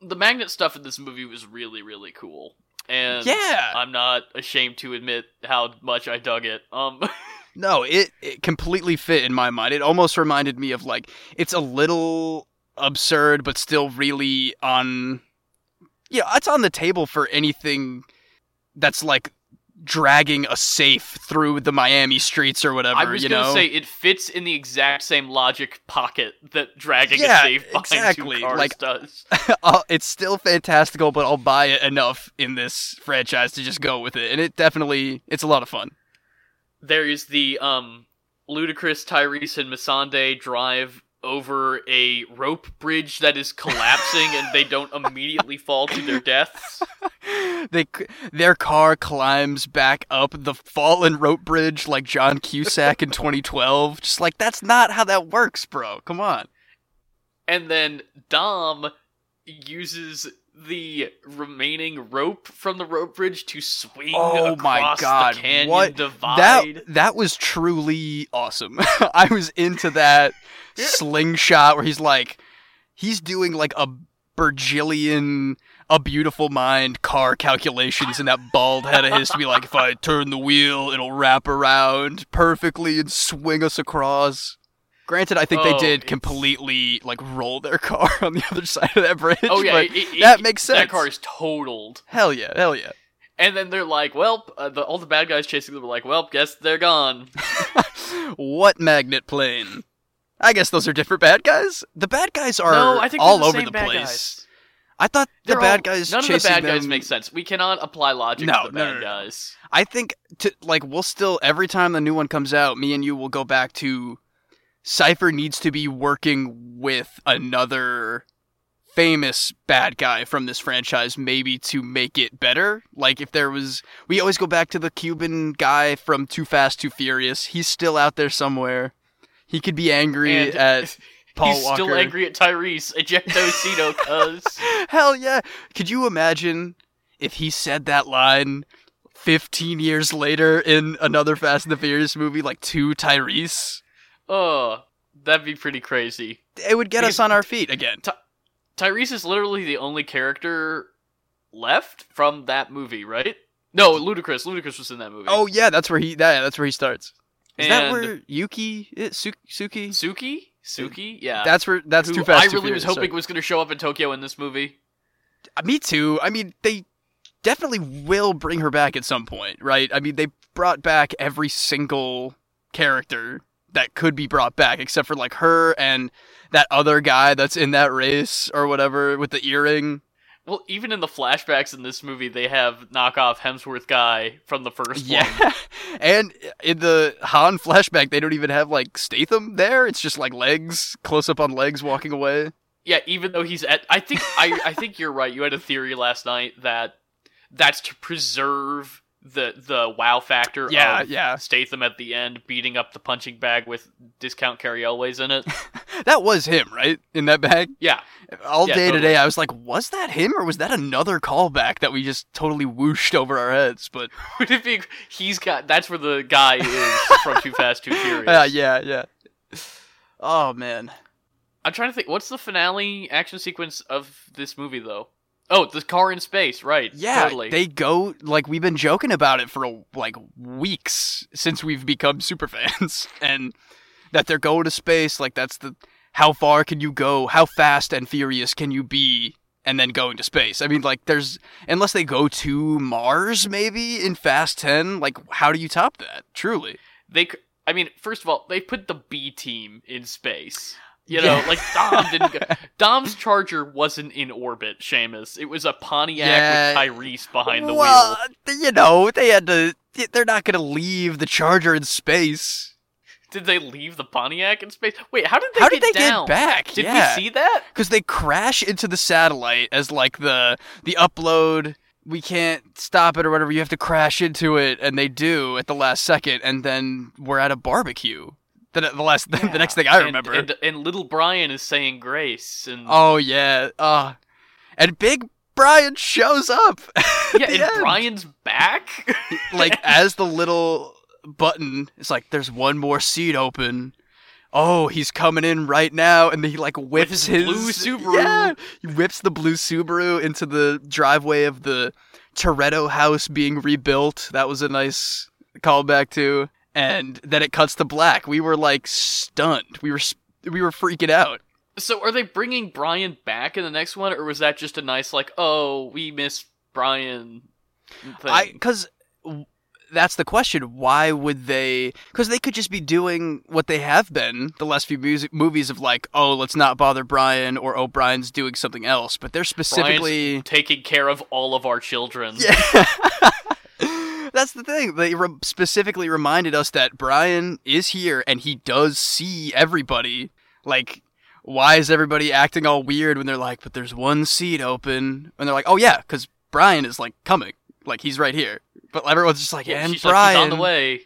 The magnet stuff in this movie was really really cool, and Yeah. I'm not ashamed to admit how much I dug it. Um, No, it, it completely fit in my mind. It almost reminded me of like it's a little absurd, but still really on. Yeah, it's on the table for anything that's like dragging a safe through the Miami streets or whatever. I was you gonna know? say it fits in the exact same logic pocket that dragging Yeah, a safe behind exactly, two cars like- does. It's still fantastical, but I'll buy it enough in this franchise to just go with it, and it definitely it's a lot of fun. there is the um ludicrous Tyrese and Missandei drive over a rope bridge that is collapsing and they don't immediately fall to their deaths. they their car climbs back up the fallen rope bridge like John Cusack in 2012. Just like that's not how that works, bro. Come on. And then Dom uses the remaining rope from the rope bridge to swing Oh across my god, the canyon what divide. that that was truly awesome. I was into that slingshot where he's like he's doing like a Virgilian a beautiful mind car calculations in that bald head of his to be like, if I turn the wheel, it'll wrap around perfectly and swing us across. Granted, I think they Oh, did it's- completely like roll their car on the other side of that bridge. Oh yeah, it- it- that makes sense. That car is totaled. Hell yeah, hell yeah. And then they're like, well, uh, the, all the bad guys chasing them are like, well, guess they're gone. what magnet plane? I guess those are different bad guys. The bad guys are no, I think all the over same the bad place. guys. I thought the They're bad all- guys None of the bad guys make sense. We cannot apply logic No, to the no, bad no, no. guys. I think to like we'll still every time the new one comes out, me and you will go back to Cipher needs to be working with another famous bad guy from this franchise maybe to make it better. Like if there was we always go back to the Cuban guy from Too Fast Too Furious. He's still out there somewhere. He could be angry And at Paul he's Walker. still angry at Tyrese. Ejecto Seato, cuz. Hell yeah. Could you imagine if he said that line 15 years later in another Fast and the Furious movie, like to Tyrese? Oh, that'd be pretty crazy. It would get us on our feet again. Tyrese is literally the only character left from that movie, right? No, Ludacris. Ludacris was in that movie. Oh yeah, that's where he. Yeah, that's where he starts. Is that where Yuki? Is, Su- Suki? Suki? Suki? Yeah. That's where. That's Who too fast. I really was Furious, hoping was going to show up in Tokyo in this movie. Uh, Me too. I mean, they definitely will bring her back at some point, right? I mean, they brought back every single character that could be brought back, except for like her and that other guy that's in that race or whatever with the earring. Well, even in the flashbacks in this movie, they have knockoff Hemsworth guy from the first one. Yeah. and in the Han flashback, they don't even have like Statham there. It's just like legs, close up on legs walking away. Yeah, even though he's at, I think I, I think you're right. You had a theory last night that that's to preserve the the wow factor Yeah, of yeah. Statham at the end beating up the punching bag with discount Cary Elwes in it. That was him, right? In that bag? Yeah, All Yeah, day totally. today, I was like, was that him or was that another callback that we just totally whooshed over our heads? But would it be? He's got. That's where the guy is from Too Fast Too Furious. uh, yeah, yeah. Oh, man. I'm trying to think. What's the finale action sequence of this movie though? Oh, the car in space, right? Yeah, totally. they go, like, we've been joking about it for, like, weeks since we've become super fans. and that they're going to space, like, that's the. How far can you go? How fast and furious can you be? And then going to space. I mean, like, there's. Unless they go to Mars, maybe, in Fast 10, like, how do you top that? Truly. they I mean, first of all, they put the B team in space. You know, Yeah. like Dom didn't. Go, Dom's Charger wasn't in orbit. Seamus, it was a Pontiac Yeah. with Tyrese behind the well, wheel. you know, they had to. They're not going to leave the Charger in space. Did they leave the Pontiac in space? Wait, how did they How get did they down? get back? Did yeah. we see that? because they crash into the satellite as like the the upload we can't stop it or whatever you have to crash into it and they do at the last second and then we're at a barbecue the, the last the next thing i And- remember. and, and little Brian is saying grace, and oh yeah. Uh and big brian shows up yeah, and end. Brian's back. like as the little button it's like there's one more seat open. Oh he's coming in right now. And then he like whips his blue Subaru. yeah he whips the blue subaru into the driveway of the toretto house being rebuilt. That was a nice callback too and then it cuts to black we were like stunned we were we were freaking out So are they bringing Brian back in the next one, or was that just a nice like, oh, we miss Brian? Thing? I because that's the question. Why would they? Because they could just be doing what they have been the last few music movies of like, oh, let's not bother Brian, or oh, Brian's doing something else. But they're specifically. Brian's taking care of all of our children. Yeah. That's the thing. They re- specifically reminded us that Brian is here and he does see everybody. Like, why is everybody acting all weird when they're like, but there's one seat open? And they're like, oh, yeah, because Brian is like coming. Like, he's right here. But everyone's just like, Yeah, and like, Brian. he's on the way.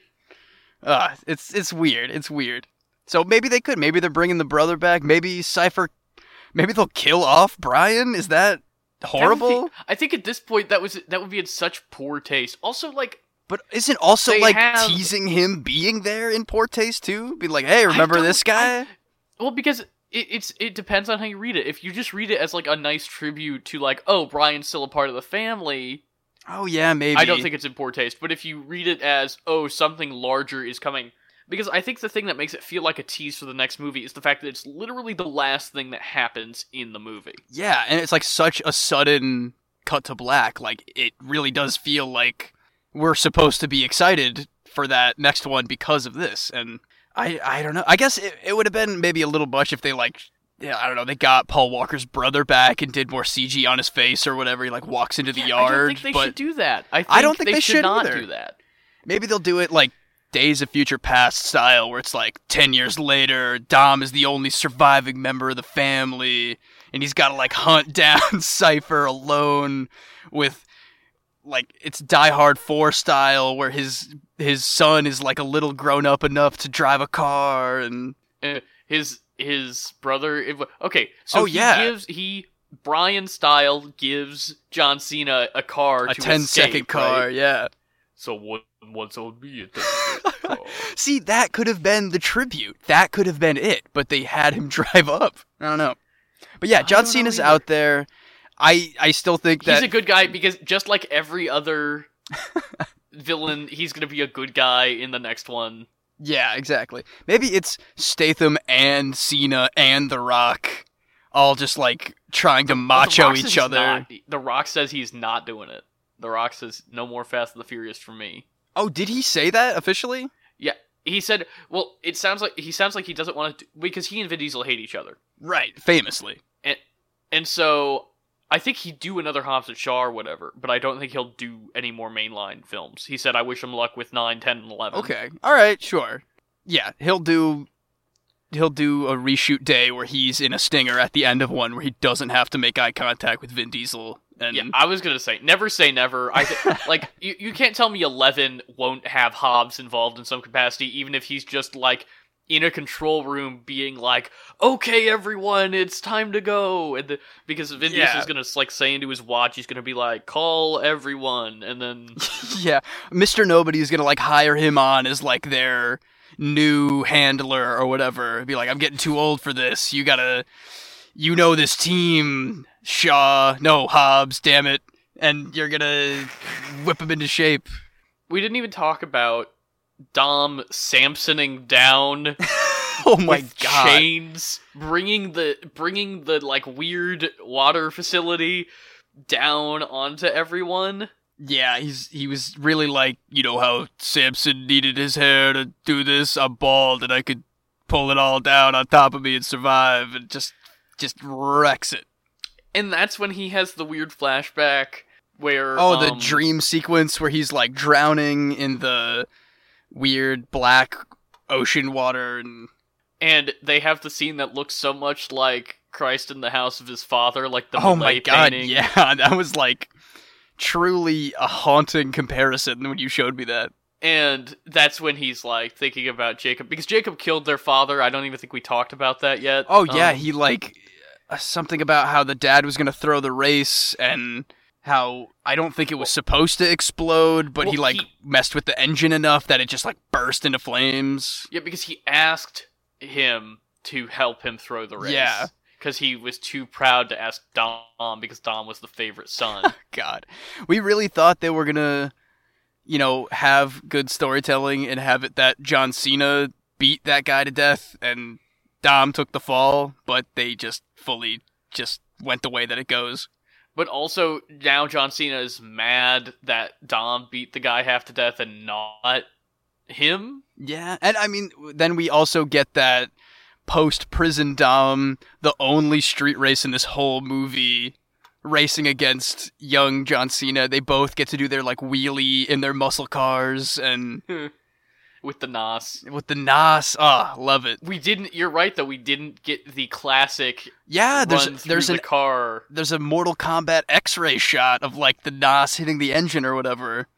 Ah, it's it's weird. It's weird. So maybe they could. Maybe they're bringing the brother back. Maybe Cipher. Maybe they'll kill off Brian. Is that That horrible? be- I think at this point that was that would be in such poor taste. Also, like But isn't also They like have- teasing him being there in poor taste too? Be like, hey, remember this guy? Well, because it, it's it depends on how you read it. If you just read it as like a nice tribute to like, oh, Brian's still a part of the family, Oh yeah, maybe. I don't think it's in poor taste. But if you read it as, oh, something larger is coming, because I think the thing that makes it feel like a tease for the next movie is the fact that it's literally the last thing that happens in the movie. Yeah, and it's like such a sudden cut to black. Like it really does feel like we're supposed to be excited for that next one because of this. And I I don't know. I guess it, it would have been maybe a little much if they like yeah, I don't know. They got Paul Walker's brother back and did more CG on his face or whatever. He like walks into the Yeah, yard. I don't think they but should do that. I, think I don't think they, they should should not either. do that. maybe they'll do it like Days of Future Past style, where it's like ten years later, Dom is the only surviving member of the family, and he's got to like hunt down Cipher alone with like it's Die Hard Four style, where his his son is like a little grown up enough to drive a car, and Uh, his his brother. It, okay, so Oh, he yeah. gives he Brian style gives John Cena a car a to 10 escape, second car, right? yeah. So what what's on me a 10 second car? See, that could have been the tribute. That could have been it, but they had him drive up. I don't know. But yeah, John Cena's either. out there. I I still think that He's a good guy because just like every other villain, he's gonna be a good guy in the next one. Yeah, exactly. Maybe it's Statham and Cena and The Rock all just like trying to macho each other. not- the Rock says he's not doing it. The Rock says no more Fast and the Furious for me. Oh, did he say that officially? Yeah, he said, "Well, it sounds like he sounds like he doesn't want to because he and Vin Diesel hate each other, Right, famously. And and so I think he'd do another Hobbs and Shaw or whatever, but I don't think he'll do any more mainline films. He said, "I wish him luck with 9, 10, and 11. Okay. All right, sure. Yeah, he'll do he'll do a reshoot day where he's in a stinger at the end of one where he doesn't have to make eye contact with Vin Diesel and Yeah, I was gonna say never say never. I th- like you. You can't tell me Eleven won't have Hobbs involved in some capacity, even if he's just like in a control room, being like, "Okay, everyone, it's time to go," and the, because Vin Yeah. Diesel's gonna like say into his watch, he's gonna be like, "Call everyone," and then yeah, Mr. Nobody is going to like hire him on as like their new handler or whatever. Be like, "I'm getting too old for this. You got to you know this team, Shaw, no Hobbs, damn it." And you're going to whip him into shape. we didn't even talk about Dom Samsoning down oh my god. chains, bringing the bringing the like weird water facility down onto everyone. Yeah, he's he was really like, you know how Samson needed his hair to do this. I'm bald and I could pull it all down on top of me and survive, and just just wrecks it. And that's when he has the weird flashback where Oh, the um, dream sequence where he's like drowning in the weird black ocean water, and and they have the scene that looks so much like Christ in the house of his father, like the oh my god, painting. yeah, that was like truly a haunting comparison when you showed me that. And that's when he's like thinking about Jacob because Jacob killed their father. I don't even think we talked about that yet. Oh yeah, Um, he like uh, something about how the dad was gonna throw the race and how I don't think it was supposed to explode, but he like he- messed with the engine enough that it just like burst into flames. yeah, because he asked him to help him throw the race. Yeah. because he was too proud to ask Dom because Dom was the favorite son. God, we really thought they were gonna, you know, have good storytelling and have it that John Cena beat that guy to death and Dom took the fall, but they just fully just went the way that it goes. But also now John Cena is mad that Dom beat the guy half to death and not him. Yeah, and I mean, then we also get that post prison Dom, the only street race in this whole movie, racing against young John Cena. They both get to do their like wheelie in their muscle cars and with the NOS. with the NOS. Ah, love it. We didn't. You're right though. We didn't get the classic Yeah, there's there's the an car. there's a Mortal Kombat X-ray shot of like the NOS hitting the engine or whatever.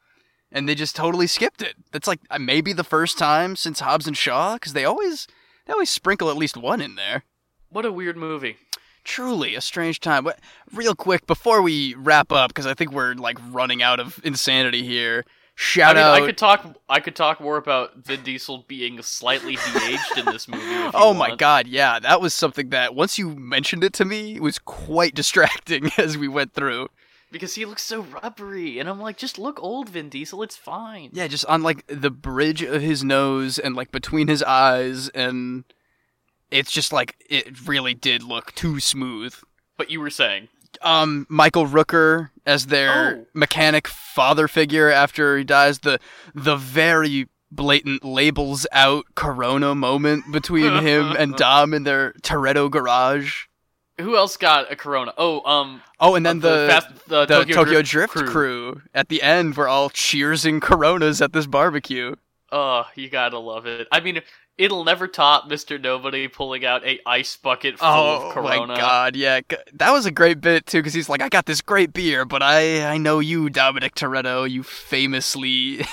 And they just totally skipped it. That's like uh, maybe the first time since Hobbs and Shaw, because they always they always sprinkle at least one in there. What a weird movie. Truly a strange time. But real quick before we wrap up, because I think we're like running out of insanity here. Shout I mean, out. I could talk. I could talk more about Vin Diesel being slightly de-aged in this movie. Oh my want. god, yeah, that was something that once you mentioned it to me, it was quite distracting as we went through. Because he looks so rubbery, and I'm like, just look old, Vin Diesel. It's fine. Yeah, just on like the bridge of his nose and like between his eyes and it's just like it really did look too smooth. But you were saying, Um Michael Rooker as their Oh. mechanic father figure after he dies the the very blatant labels out corona moment between him and Dom in their Toretto garage. who else got a Corona? Oh, um, Oh, and then the fast, the, the Tokyo, Tokyo, Drift, Drift, crew. at the end were all cheersing Coronas at this barbecue. Oh, you gotta love it. I mean, it'll never top Mr. Nobody pulling out a ice bucket full Oh of Corona. Oh my god, yeah, that was a great bit too, because he's like, "I got this great beer, but I I know you, Dominic Toretto, you famously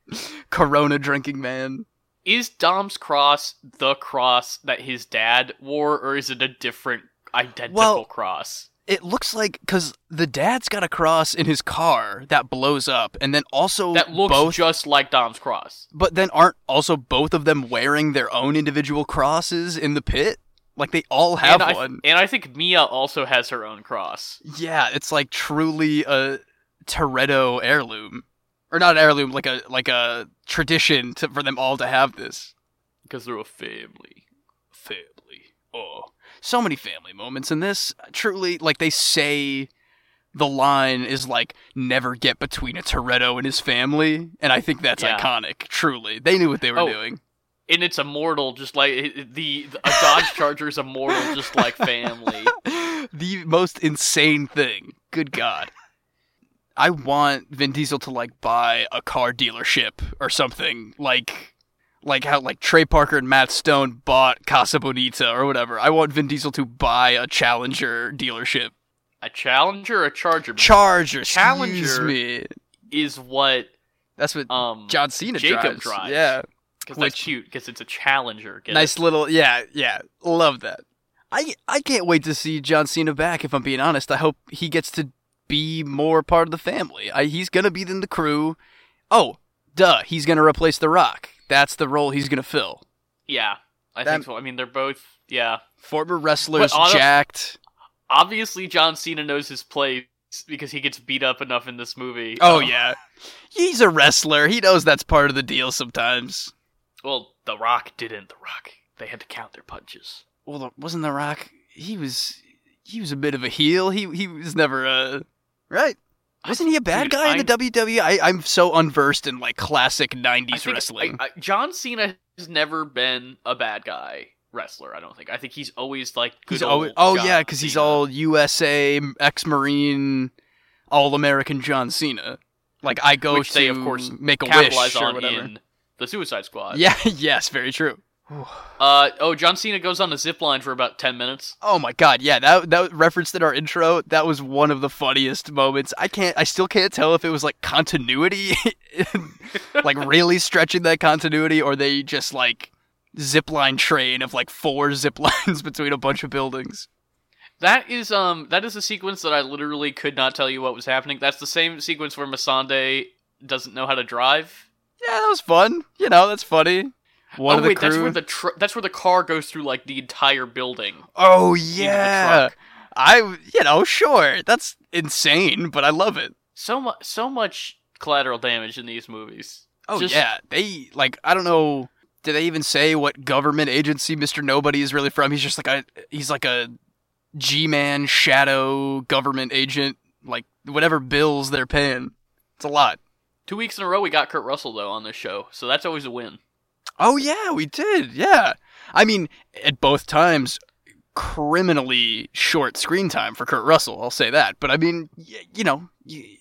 Corona drinking man." Is Dom's cross the cross that his dad wore, or is it a different identical Well- cross? It looks like because the dad's got a cross in his car that blows up, and then also That looks both, just like Dom's cross. but then aren't also both of them wearing their own individual crosses in the pit? Like they all have and I, one. and I think Mia also has her own cross. Yeah, it's like truly a Toretto heirloom, or not an heirloom, like a like a tradition to, for them all to have this Because they're a family. family. Oh, so many family moments in this. Truly, like they say, the line is like "never get between a Toretto and his family," and I think that's Yeah. iconic. Truly, they knew what they were Oh. doing. And it's immortal, just like the, the a Dodge Charger is immortal, just like family. the most insane thing. Good God. I want Vin Diesel to like buy a car dealership or something like like how like Trey Parker and Matt Stone bought Casa Bonita or whatever. I want Vin Diesel to buy a Challenger dealership. A Challenger, or a Charger Charger, Challenger excuse me. is what That's what um John Cena Jacob drives. drives. Yeah. because that's cute because it's a Challenger. Nice it? little yeah yeah love that i i can't wait to see john cena back if i'm being honest i hope he gets to be more part of the family I, he's gonna be in the crew oh duh he's gonna replace the rock that's the role he's gonna fill Yeah, I That- think so. I mean, they're both yeah. former wrestlers jacked Obviously, John Cena knows his place because he gets beat up enough in this movie. oh Um, yeah he's a wrestler he knows that's part of the deal sometimes Well, The Rock didn't. The Rock they had to count their punches. well wasn't the rock he was he was a bit of a heel he he was never a right Wasn't he a bad Dude, guy in the WWE? I, I'm so unversed in like classic I '90s think- wrestling. I- I- John Cena has never been a bad guy wrestler. I don't think. I think he's always like good he's old always, oh John yeah, because he's all USA ex-Marine, all-American John Cena. Like I go Which to they, of course, make a wish or on whatever. in the Suicide Squad. Yeah, yes, very true. Uh oh, John Cena goes on a zip line for about ten minutes. Oh my god, yeah, that that referenced in our intro, that was one of the funniest moments. I can't I still can't tell if it was like continuity like really stretching that continuity or they just like zipline train of like four zip lines between a bunch of buildings. That is um that is a sequence that I literally could not tell you what was happening. That's the same sequence where Missandei doesn't know how to drive. Yeah, that was fun. You know, that's funny. One oh wait, that's where the tr- that's where the car goes through like the entire building. Oh yeah. I you know, sure. That's insane, but I love it. So much so much collateral damage in these movies. Oh Just- yeah, they like I don't know. Did they even say what government agency Mister Nobody is really from? He's just like a he's like a G-man shadow government agent. Like whatever bills they're paying, it's a lot. Two weeks in a row we got Kurt Russell though on this show, so that's always a win. Oh yeah, we did. Yeah, I mean at both times, criminally short screen time for Kurt Russell. I'll say that. But I mean, y- you know. Y-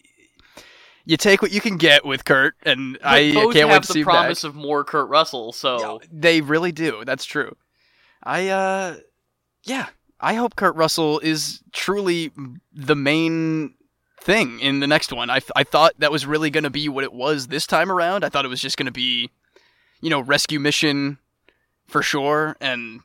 you take what you can get with Kurt, and But I both can't have wait to the see back. promise of more Kurt Russell, so Yeah, they really do. That's true. I uh yeah, I hope Kurt Russell is truly the main thing in the next one. I I thought that was really going to be what it was this time around. I thought it was just going to be you know, rescue mission for sure and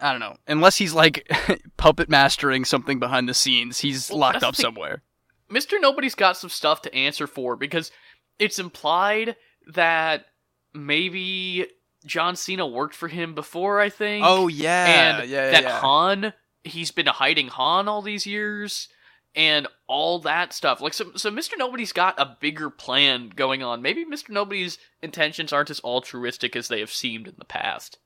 I don't know. Unless he's like puppet mastering something behind the scenes, he's Well, locked up the somewhere. Mr. Nobody's got some stuff to answer for because it's implied that maybe John Cena worked for him before, I think. Oh yeah, and yeah, that yeah. Han, he's been hiding Han all these years, and all that stuff. Like, so, so Mr. Nobody's got a bigger plan going on. Maybe Mr. Nobody's intentions aren't as altruistic as they have seemed in the past.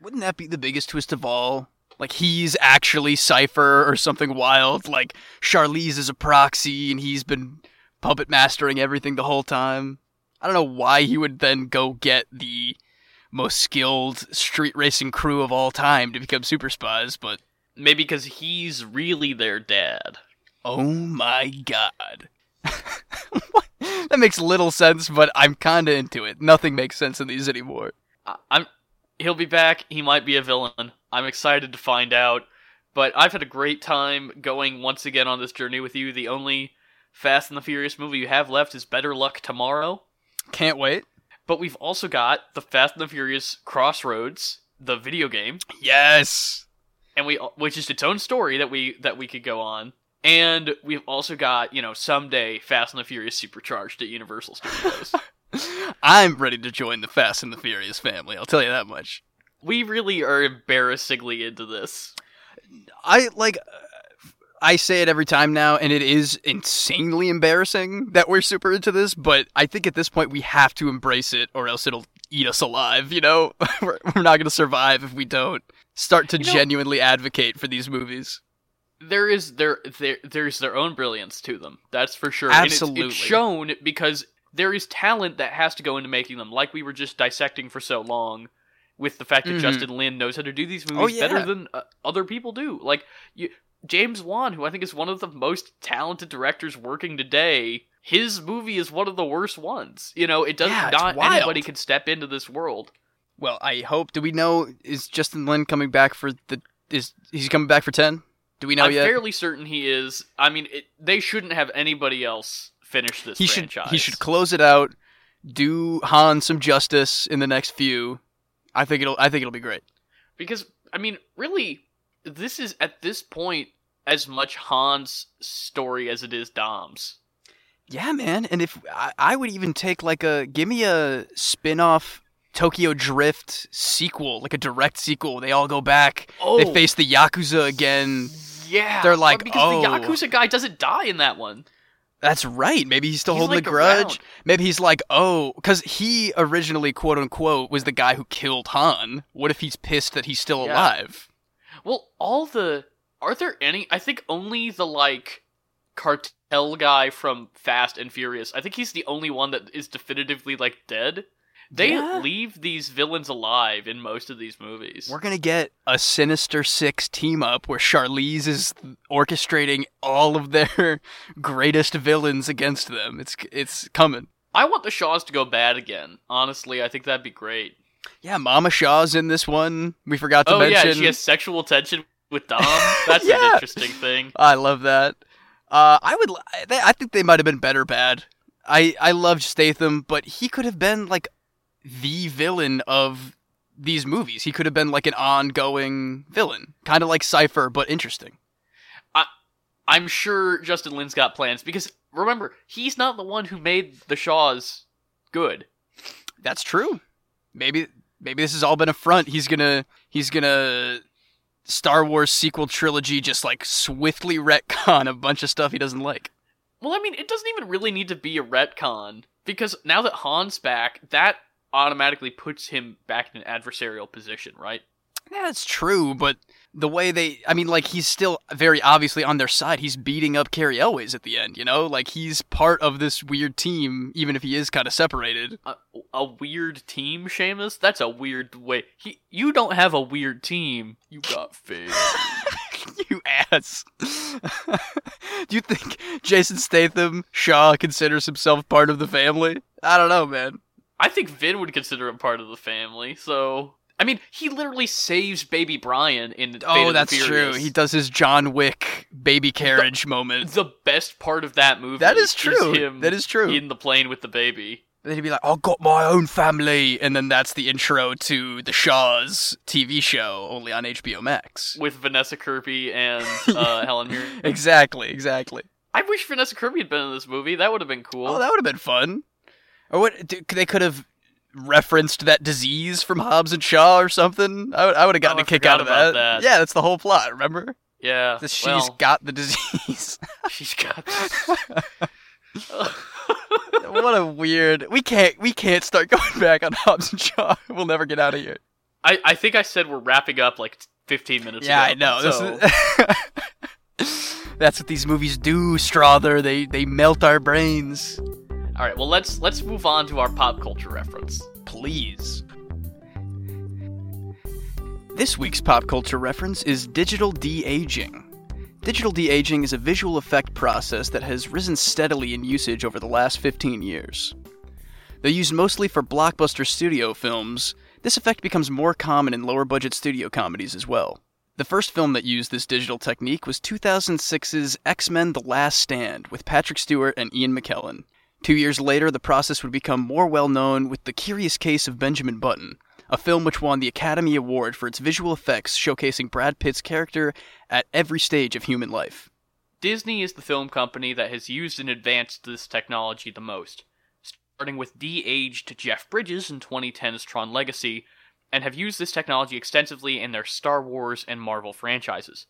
Wouldn't that be the biggest twist of all? Like he's actually Cipher or something wild. Like Charlize is a proxy and he's been puppet mastering everything the whole time. I don't know why he would then go get the most skilled street racing crew of all time to become super spies, but Maybe because he's really their dad. Oh my god. What? that makes little sense, but I'm kinda into it. Nothing makes sense in these anymore. I- I'm he'll be back. He might be a villain. I'm excited to find out. But I've had a great time going once again on this journey with you. The only Fast and the Furious movie you have left is Better Luck Tomorrow. Can't wait. But we've also got the Fast and the Furious Crossroads, the video game, Yes. and we which is its own story that we that we could go on. And we've also got, you know, someday Fast and the Furious Supercharged at Universal Studios. I'm ready to join the Fast and the Furious family, I'll tell you that much. we really are embarrassingly into this. I like I say it every time now and it is insanely embarrassing that we're super into this, but I think at this point we have to embrace it or else it'll eat us alive, you know? we're, we're not going to survive if we don't start to You know- genuinely advocate for these movies. There is there there there's their own brilliance to them. That's for sure. And it's- Absolutely. it's, shown because there is talent that has to go into making them. Like we were just dissecting for so long, with the fact that Mhm. Justin Lin knows how to do these Oh, movies yeah. better than uh, other people do. Like you, James Wan, who I think is one of the most talented directors working today. His movie is one of the worst ones. You know, it does Yeah, not wild. anybody can step into this world. Well, I hope. Do we know is Justin Lin coming back for the is he's coming back for 10? Do we know I'm yet? fairly certain he is. I mean, it, they shouldn't have anybody else finish this he should franchise. he should close it out, do Han some justice in the next few. I think it'll I think it'll be great. because I mean, really, this is at this point as much Han's story as it is Dom's. Yeah, man. And if I, I would even take like a give me a spin-off Tokyo Drift sequel, like a direct sequel. They all go back. Oh, They face the Yakuza again. yeah. they're like, because oh. the Yakuza guy doesn't die in that one. That's right. Maybe he's still He's, holding like, a grudge. around. Maybe he's like, oh, because he originally, quote unquote, was the guy who killed Han. What if he's pissed that he's still Yeah. alive? Well, all the are there any? I think only the like cartel guy from Fast and Furious. I think he's the only one that is definitively like dead. They Yeah. leave these villains alive in most of these movies. We're gonna get a Sinister Six team up where Charlize is orchestrating all of their greatest villains against them. It's it's coming. I want the Shaws to go bad again. Honestly, I think that'd be great. Yeah, Mama Shaw's in this one. We forgot to oh mention. yeah, she has sexual tension with Dom. That's an interesting thing. I love that. Uh, I would. I think they might have been better bad. I I loved Statham, but he could have been like the villain of these movies. He could have been like an ongoing villain, kind of like Cipher, but interesting. I'm sure Justin Lin's got plans because remember, he's not the one who made the Shaws good. That's true. Maybe maybe this has all been a front. He's gonna he's gonna Star Wars sequel trilogy just like swiftly retcon a bunch of stuff he doesn't like. Well, I mean, it doesn't even really need to be a retcon because now that Han's back, that automatically puts him back in an adversarial position, right? Yeah, that's true, but the way they I mean like he's still very obviously on their side. He's beating up Cary Elwes at the end, you know? Like he's part of this weird team even if he is kind of separated. A, a weird team, Seamus? That's a weird way. He, you don't have a weird team. You got faith. you ass. Do you think Jason Statham Shaw considers himself part of the family? I don't know, man. I think Vin would consider him part of the family, so. I mean, he literally saves baby Brian in Fate Oh, the that's true. He does his John Wick baby carriage moment. The best part of that movie. That is true. him That is true. In the plane with the baby. Then he'd be like, "I've got my own family," and then that's the intro to the Shaw's TV show, only on HBO Max. with Vanessa Kirby and uh, Helen Mirren. Exactly, exactly. I wish Vanessa Kirby had been in this movie. That would have been cool. Oh, that would have been fun. Or what? They could have referenced that disease from Hobbs and Shaw or something. I would, I would have gotten Oh, I a kick out of that. that. Yeah, that's the whole plot. Remember? Yeah. She's well, got the disease. she's got. what a weird. We can't. We can't start going back on Hobbs and Shaw. We'll never get out of here. I, I think I said we're wrapping up like 15 minutes Yeah, I ago. know. This So, is- That's what these movies do, Strother. They they melt our brains. All right, well let's let's move on to our pop culture reference. Please. This week's pop culture reference is digital de-aging. Digital de-aging is a visual effect process that has risen steadily in usage over the last 15 years. Though used mostly for blockbuster studio films, this effect becomes more common in lower budget studio comedies as well. The first film that used this digital technique was 2006's X Men The Last Stand with Patrick Stewart and Ian McKellen. Two years later, the process would become more well known with The Curious Case of Benjamin Button, a film which won the Academy Award for its visual effects showcasing Brad Pitt's character at every stage of human life. Disney is the film company that has used and advanced this technology the most, starting with de-aged Jeff Bridges in 2010's Tron Legacy, and have used this technology extensively in their Star Wars and Marvel franchises.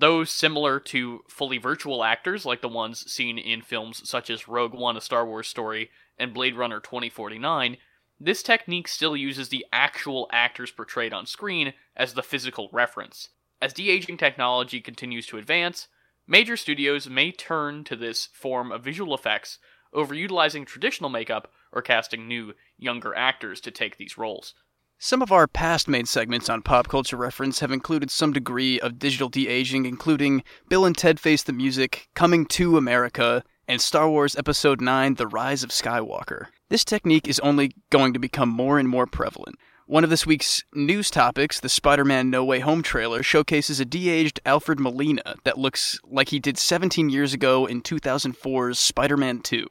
Those similar to fully virtual actors like the ones seen in films such as Rogue One, A Star Wars Story, and Blade Runner 2049, this technique still uses the actual actors portrayed on screen as the physical reference. As de-aging technology continues to advance, major studios may turn to this form of visual effects over utilizing traditional makeup or casting new, younger actors to take these roles. Some of our past main segments on Pop Culture Reference have included some degree of digital de-aging, including Bill and Ted Face the Music, Coming to America, and Star Wars Episode 9 The Rise of Skywalker. This technique is only going to become more and more prevalent. One of this week's news topics, the Spider Man No Way Home trailer, showcases a de aged Alfred Molina that looks like he did 17 years ago in 2004's Spider Man 2.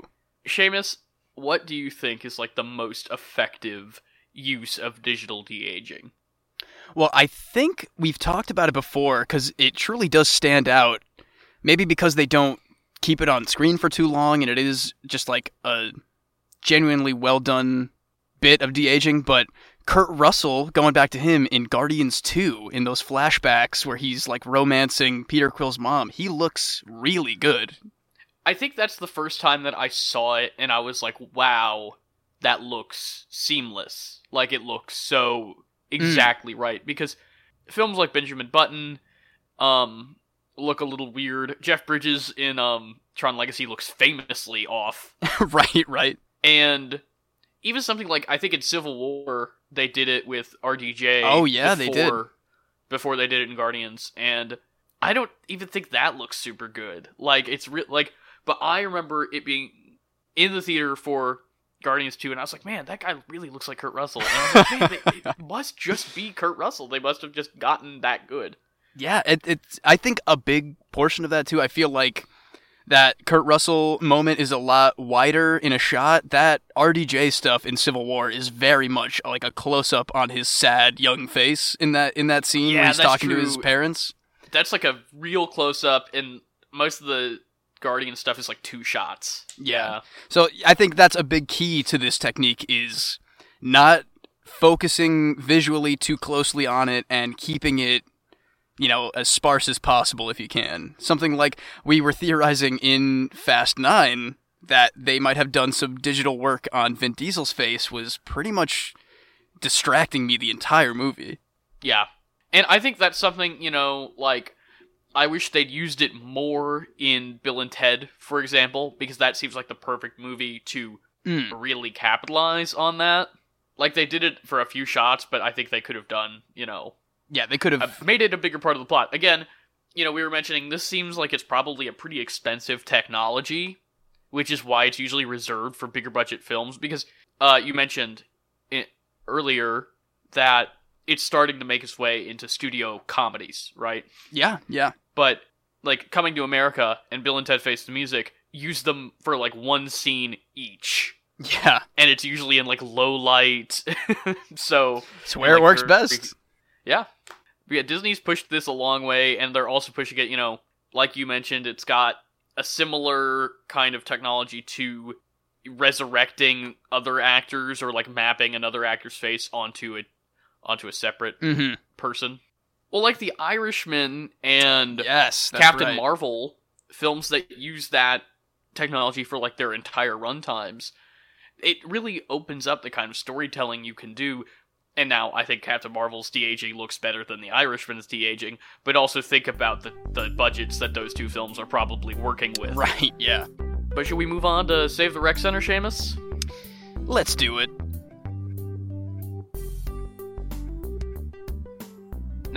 Seamus, what do you think is like the most effective use of digital de-aging? Well, I think we've talked about it before because it truly does stand out. Maybe because they don't keep it on screen for too long and it is just like a genuinely well done bit of de aging. But Kurt Russell, going back to him in Guardians 2, in those flashbacks where he's like romancing Peter Quill's mom, he looks really good. I think that's the first time that I saw it and I was like, wow, that looks seamless. Like it looks so exactly right. Because films like Benjamin Button um look a little weird. Jeff Bridges in um Tron Legacy looks famously off. right, right. And even something like I think in Civil War they did it with RDJ. Oh, yeah, they did. before- Before they did it in Guardians, and I don't even think that looks super good. Like it's re- like, but I remember it being in the theater for Guardians Two, and I was like, man, that guy really looks like Kurt Russell. And I was like, man, they, it must just be Kurt Russell. They must have just gotten that good. Yeah, it, it's. I think a big portion of that too. I feel like that Kurt Russell moment is a lot wider in a shot. That RDJ stuff in Civil War is very much like a close up on his sad young face in that in that scene Yeah, where he's talking to his parents. That's like a real close up, and most of the Guardian stuff is like two shots. Yeah. So I think that's a big key to this technique is not focusing visually too closely on it and keeping it you know as sparse as possible if you can. Something like we were theorizing in Fast 9 that they might have done some digital work on Vin Diesel's face was pretty much distracting me the entire movie. Yeah. And I think that's something, you know, like I wish they'd used it more in Bill and Ted, for example, because that seems like the perfect movie to Mm. really capitalize on that. Like they did it for a few shots, but I think they could have done, you know, Yeah, they could have made it a bigger part of the plot. Again, you know, we were mentioning this seems like it's probably a pretty expensive technology, which is why it's usually reserved for bigger budget films. Because uh, you mentioned it earlier that it's starting to make its way into studio comedies, right? Yeah, yeah. But like Coming to America and Bill and Ted Face the Music use them for like one scene each. Yeah. And it's usually in like low light. so It's where it like, works best. yeah. But yeah, Disney's pushed this a long way, and they're also pushing it, you know, like you mentioned, it's got a similar kind of technology to resurrecting other actors or like mapping another actor's face onto a onto a separate Mm-hmm. person. Well, like the Irishman and Yes, Captain right. Marvel films that use that technology for like their entire runtimes. It really opens up the kind of storytelling you can do. And now I think Captain Marvel's de aging looks better than the Irishman's de aging, but also think about the, the budgets that those two films are probably working with. Right, yeah. But should we move on to Save the Rec Center, Seamus? Let's do it.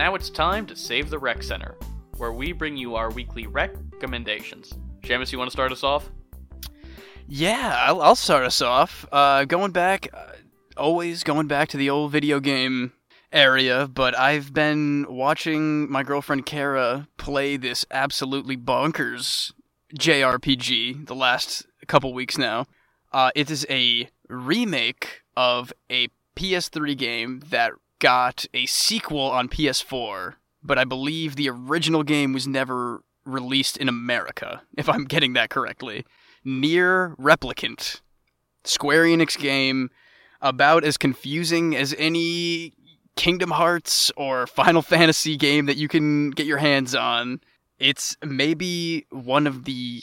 Now it's time to Save the Rec Center, where we bring you our weekly rec recommendations. Seamus, you want to start us off? Yeah, I'll, I'll start us off. Uh, going back, uh, always going back to the old video game area, but I've been watching my girlfriend Kara play this absolutely bonkers JRPG the last couple weeks now. Uh, it is a remake of a PS3 game that got a sequel on PS4, but I believe the original game was never released in America, if I'm getting that correctly. NieR Replicant. Square Enix game about as confusing as any Kingdom Hearts or Final Fantasy game that you can get your hands on. It's maybe one of the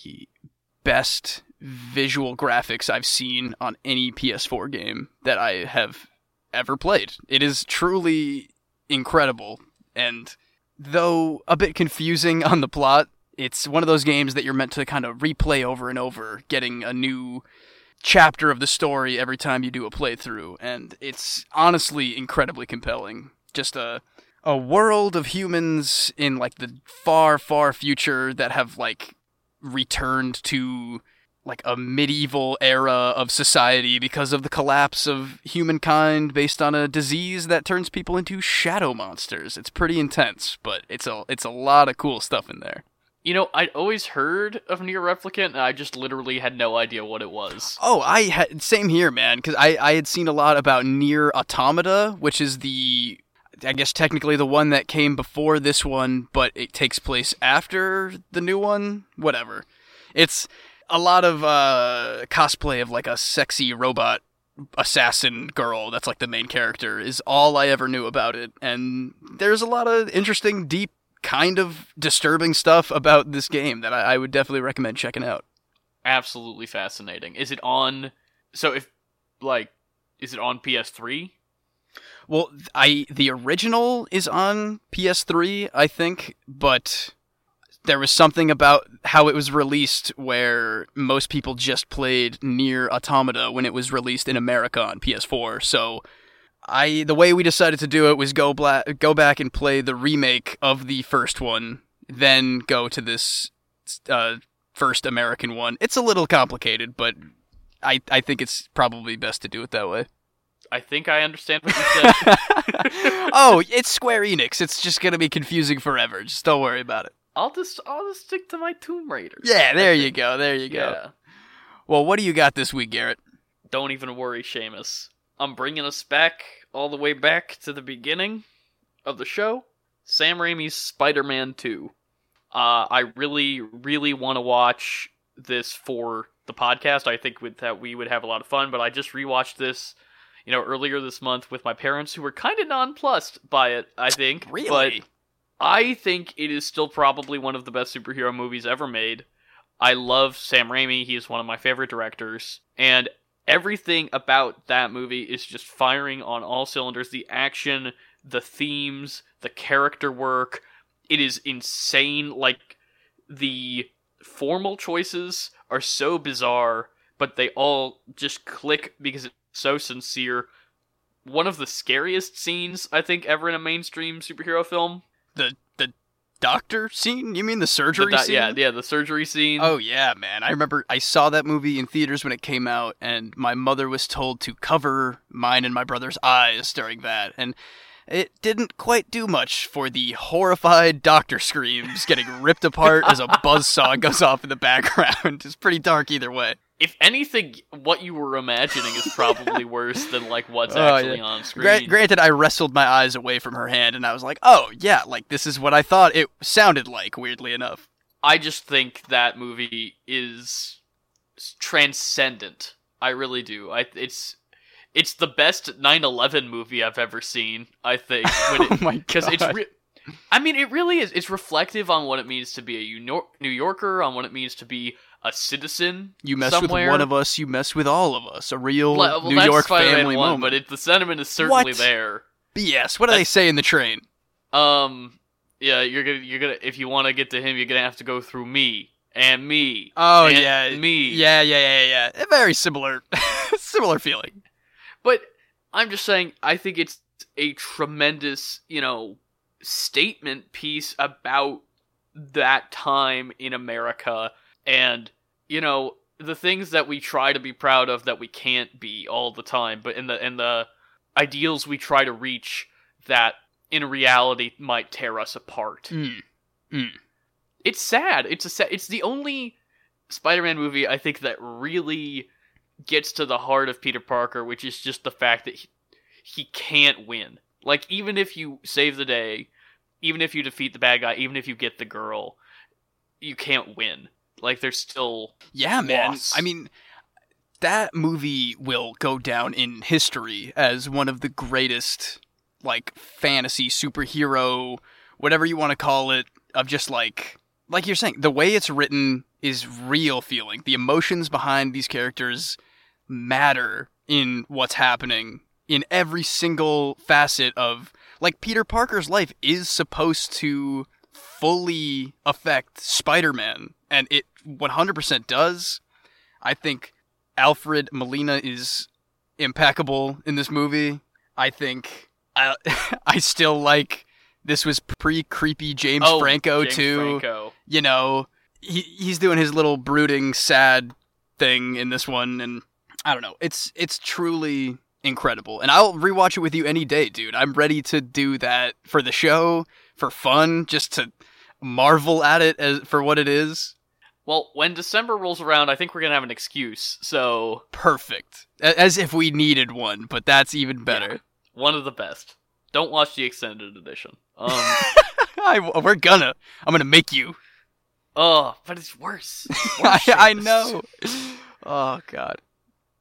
best visual graphics I've seen on any PS4 game that I have ever played. It is truly incredible and though a bit confusing on the plot, it's one of those games that you're meant to kind of replay over and over, getting a new chapter of the story every time you do a playthrough, and it's honestly incredibly compelling. Just a a world of humans in like the far far future that have like returned to like a medieval era of society because of the collapse of humankind based on a disease that turns people into shadow monsters. It's pretty intense, but it's a it's a lot of cool stuff in there. You know, I'd always heard of NieR Replicant, and I just literally had no idea what it was. Oh, I had same here, man, because I I had seen a lot about NieR Automata, which is the I guess technically the one that came before this one, but it takes place after the new one. Whatever. It's a lot of uh, cosplay of like a sexy robot assassin girl that's like the main character is all I ever knew about it. And there's a lot of interesting, deep, kind of disturbing stuff about this game that I, I would definitely recommend checking out. Absolutely fascinating. Is it on? So if like, is it on PS3? Well, I the original is on PS3, I think, but there was something about how it was released where most people just played NieR Automata when it was released in America on PS4. So I the way we decided to do it was go bla- go back and play the remake of the first one, then go to this uh, first American one. It's a little complicated, but I I think it's probably best to do it that way. I think I understand what you said. oh, it's Square Enix. It's just gonna be confusing forever. Just don't worry about it. I'll just I'll just stick to my Tomb Raiders. Yeah, there you go. There you go. Yeah. Well, what do you got this week, Garrett? Don't even worry, Seamus. I'm bringing us back all the way back to the beginning of the show. Sam Raimi's Spider-Man 2. Uh, I really, really want to watch this for the podcast. I think with that we would have a lot of fun. But I just rewatched this, you know, earlier this month with my parents, who were kind of nonplussed by it. I think, but Really? I think it is still probably one of the best superhero movies ever made. I love Sam Raimi. He is one of my favorite directors. And everything about that movie is just firing on all cylinders. The action, the themes, the character work. It is insane. Like, the formal choices are so bizarre, but they all just click because it's so sincere. One of the scariest scenes, I think, ever in a mainstream superhero film. The the doctor scene? You mean the The surgery scene? yeah, yeah, the surgery scene. Oh yeah, man. I remember I saw that movie in theaters when it came out and my mother was told to cover mine and my brother's eyes during that and it didn't quite do much for the horrified doctor screams getting ripped apart as a buzzsaw goes off in the background. It's pretty dark either way. If anything, what you were imagining is probably worse than like what's Oh, actually yeah. on screen. Gra- granted, I wrestled my eyes away from her hand and I was like, oh, yeah, like this is what I thought it sounded like, weirdly enough. I just think that movie is transcendent I really do. I it's it's the best 9/11 movie I've ever seen. I think when it, oh my because it's re- I mean it really is it's reflective on what it means to be a New Yorker on what it means to be a citizen you mess somewhere. with one of us, you mess with all of us. A real well, well, New York family 1, moment. but it, the sentiment is certainly What? there BS. What do they say in the train? um yeah you're gonna you're gonna if you want to get to him you're gonna have to go through me and me Oh and yeah, me Yeah, yeah, yeah, yeah. A very similar, similar feeling. But I'm just saying, I think it's a tremendous, you know, statement piece about that time in America and, you know, the things that we try to be proud of that we can't be all the time, but in the in the ideals we try to reach that in reality might tear us apart. Mm. It's sad. It's a sad, it's the only Spider-Man movie I think that really gets to the heart of Peter Parker, which is just the fact that he, he can't win. Like even if you save the day, even if you defeat the bad guy, even if you get the girl, you can't win. Like there's still Yeah, man. Loss. I mean, that movie will go down in history as one of the greatest, like, fantasy superhero, whatever you want to call it, of just like, like you're saying, the way it's written is real feeling. The emotions behind these characters matter in what's happening in every single facet of, like, Peter Parker's life is supposed to fully affect Spider-Man, and it 100% does. I think Alfred Molina is impeccable in this movie. I think I I still like this was pre creepy James oh, Franco James too. Franco. You know, he he's doing his little brooding sad thing in this one and I don't know. It's it's truly incredible. And I'll rewatch it with you any day, dude. I'm ready to do that for the show, for fun, just to marvel at it as for what it is. Well, when December rolls around, I think we're gonna have an excuse. So Perfect. As if we needed one, but that's even better. one of the best. Don't watch the extended edition. Um, I, we're gonna. I'm gonna make you. oh, but it's worse. It's I, worse, I Seamus. know. Oh god.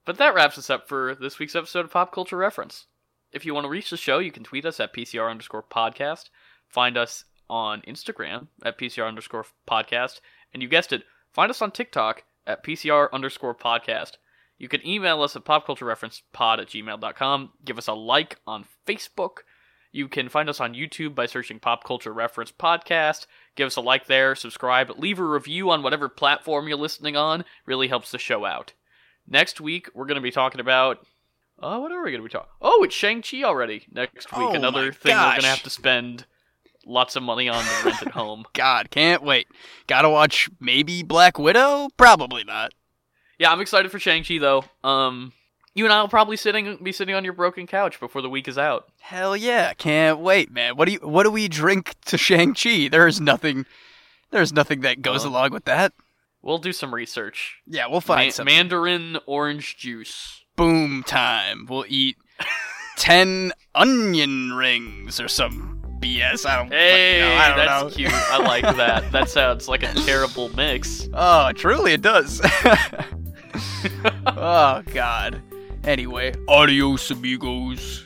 But that wraps us up for this week's episode of Pop Culture Reference. If you want to reach the show, you can tweet us at PCR underscore podcast. Find us on Instagram at PCR underscore podcast. And you guessed it, find us on TikTok at PCR underscore podcast. You can email us at popculturereferencepod at gmail.com. Give us a like on Facebook. You can find us on YouTube by searching Pop Culture Reference Podcast. Give us a like there, subscribe, leave a review on whatever platform you're listening on. Really helps the show out. Next week, we're going to be talking about. Uh, what are we going to be talking? Oh, it's Shang-Chi already. Next week, Oh another thing we're going to have to spend lots of money on to rent at home. God, can't wait. Gotta watch maybe Black Widow? Probably not. Yeah, I'm excited for Shang-Chi, though. Um, you and I will probably sitting be sitting on your broken couch before the week is out. Hell yeah, can't wait, man. What do you what do we drink to Shang-Chi? There's nothing there's nothing that goes Well, along with that. We'll do some research. Yeah, we'll find Ma- something. Mandarin orange juice. Boom time. We'll eat 10 onion rings or some BS. I don't Hey, know. I don't that's know. cute. I like that. That sounds like a terrible mix. Oh, truly it does. oh god. Anyway, adios amigos.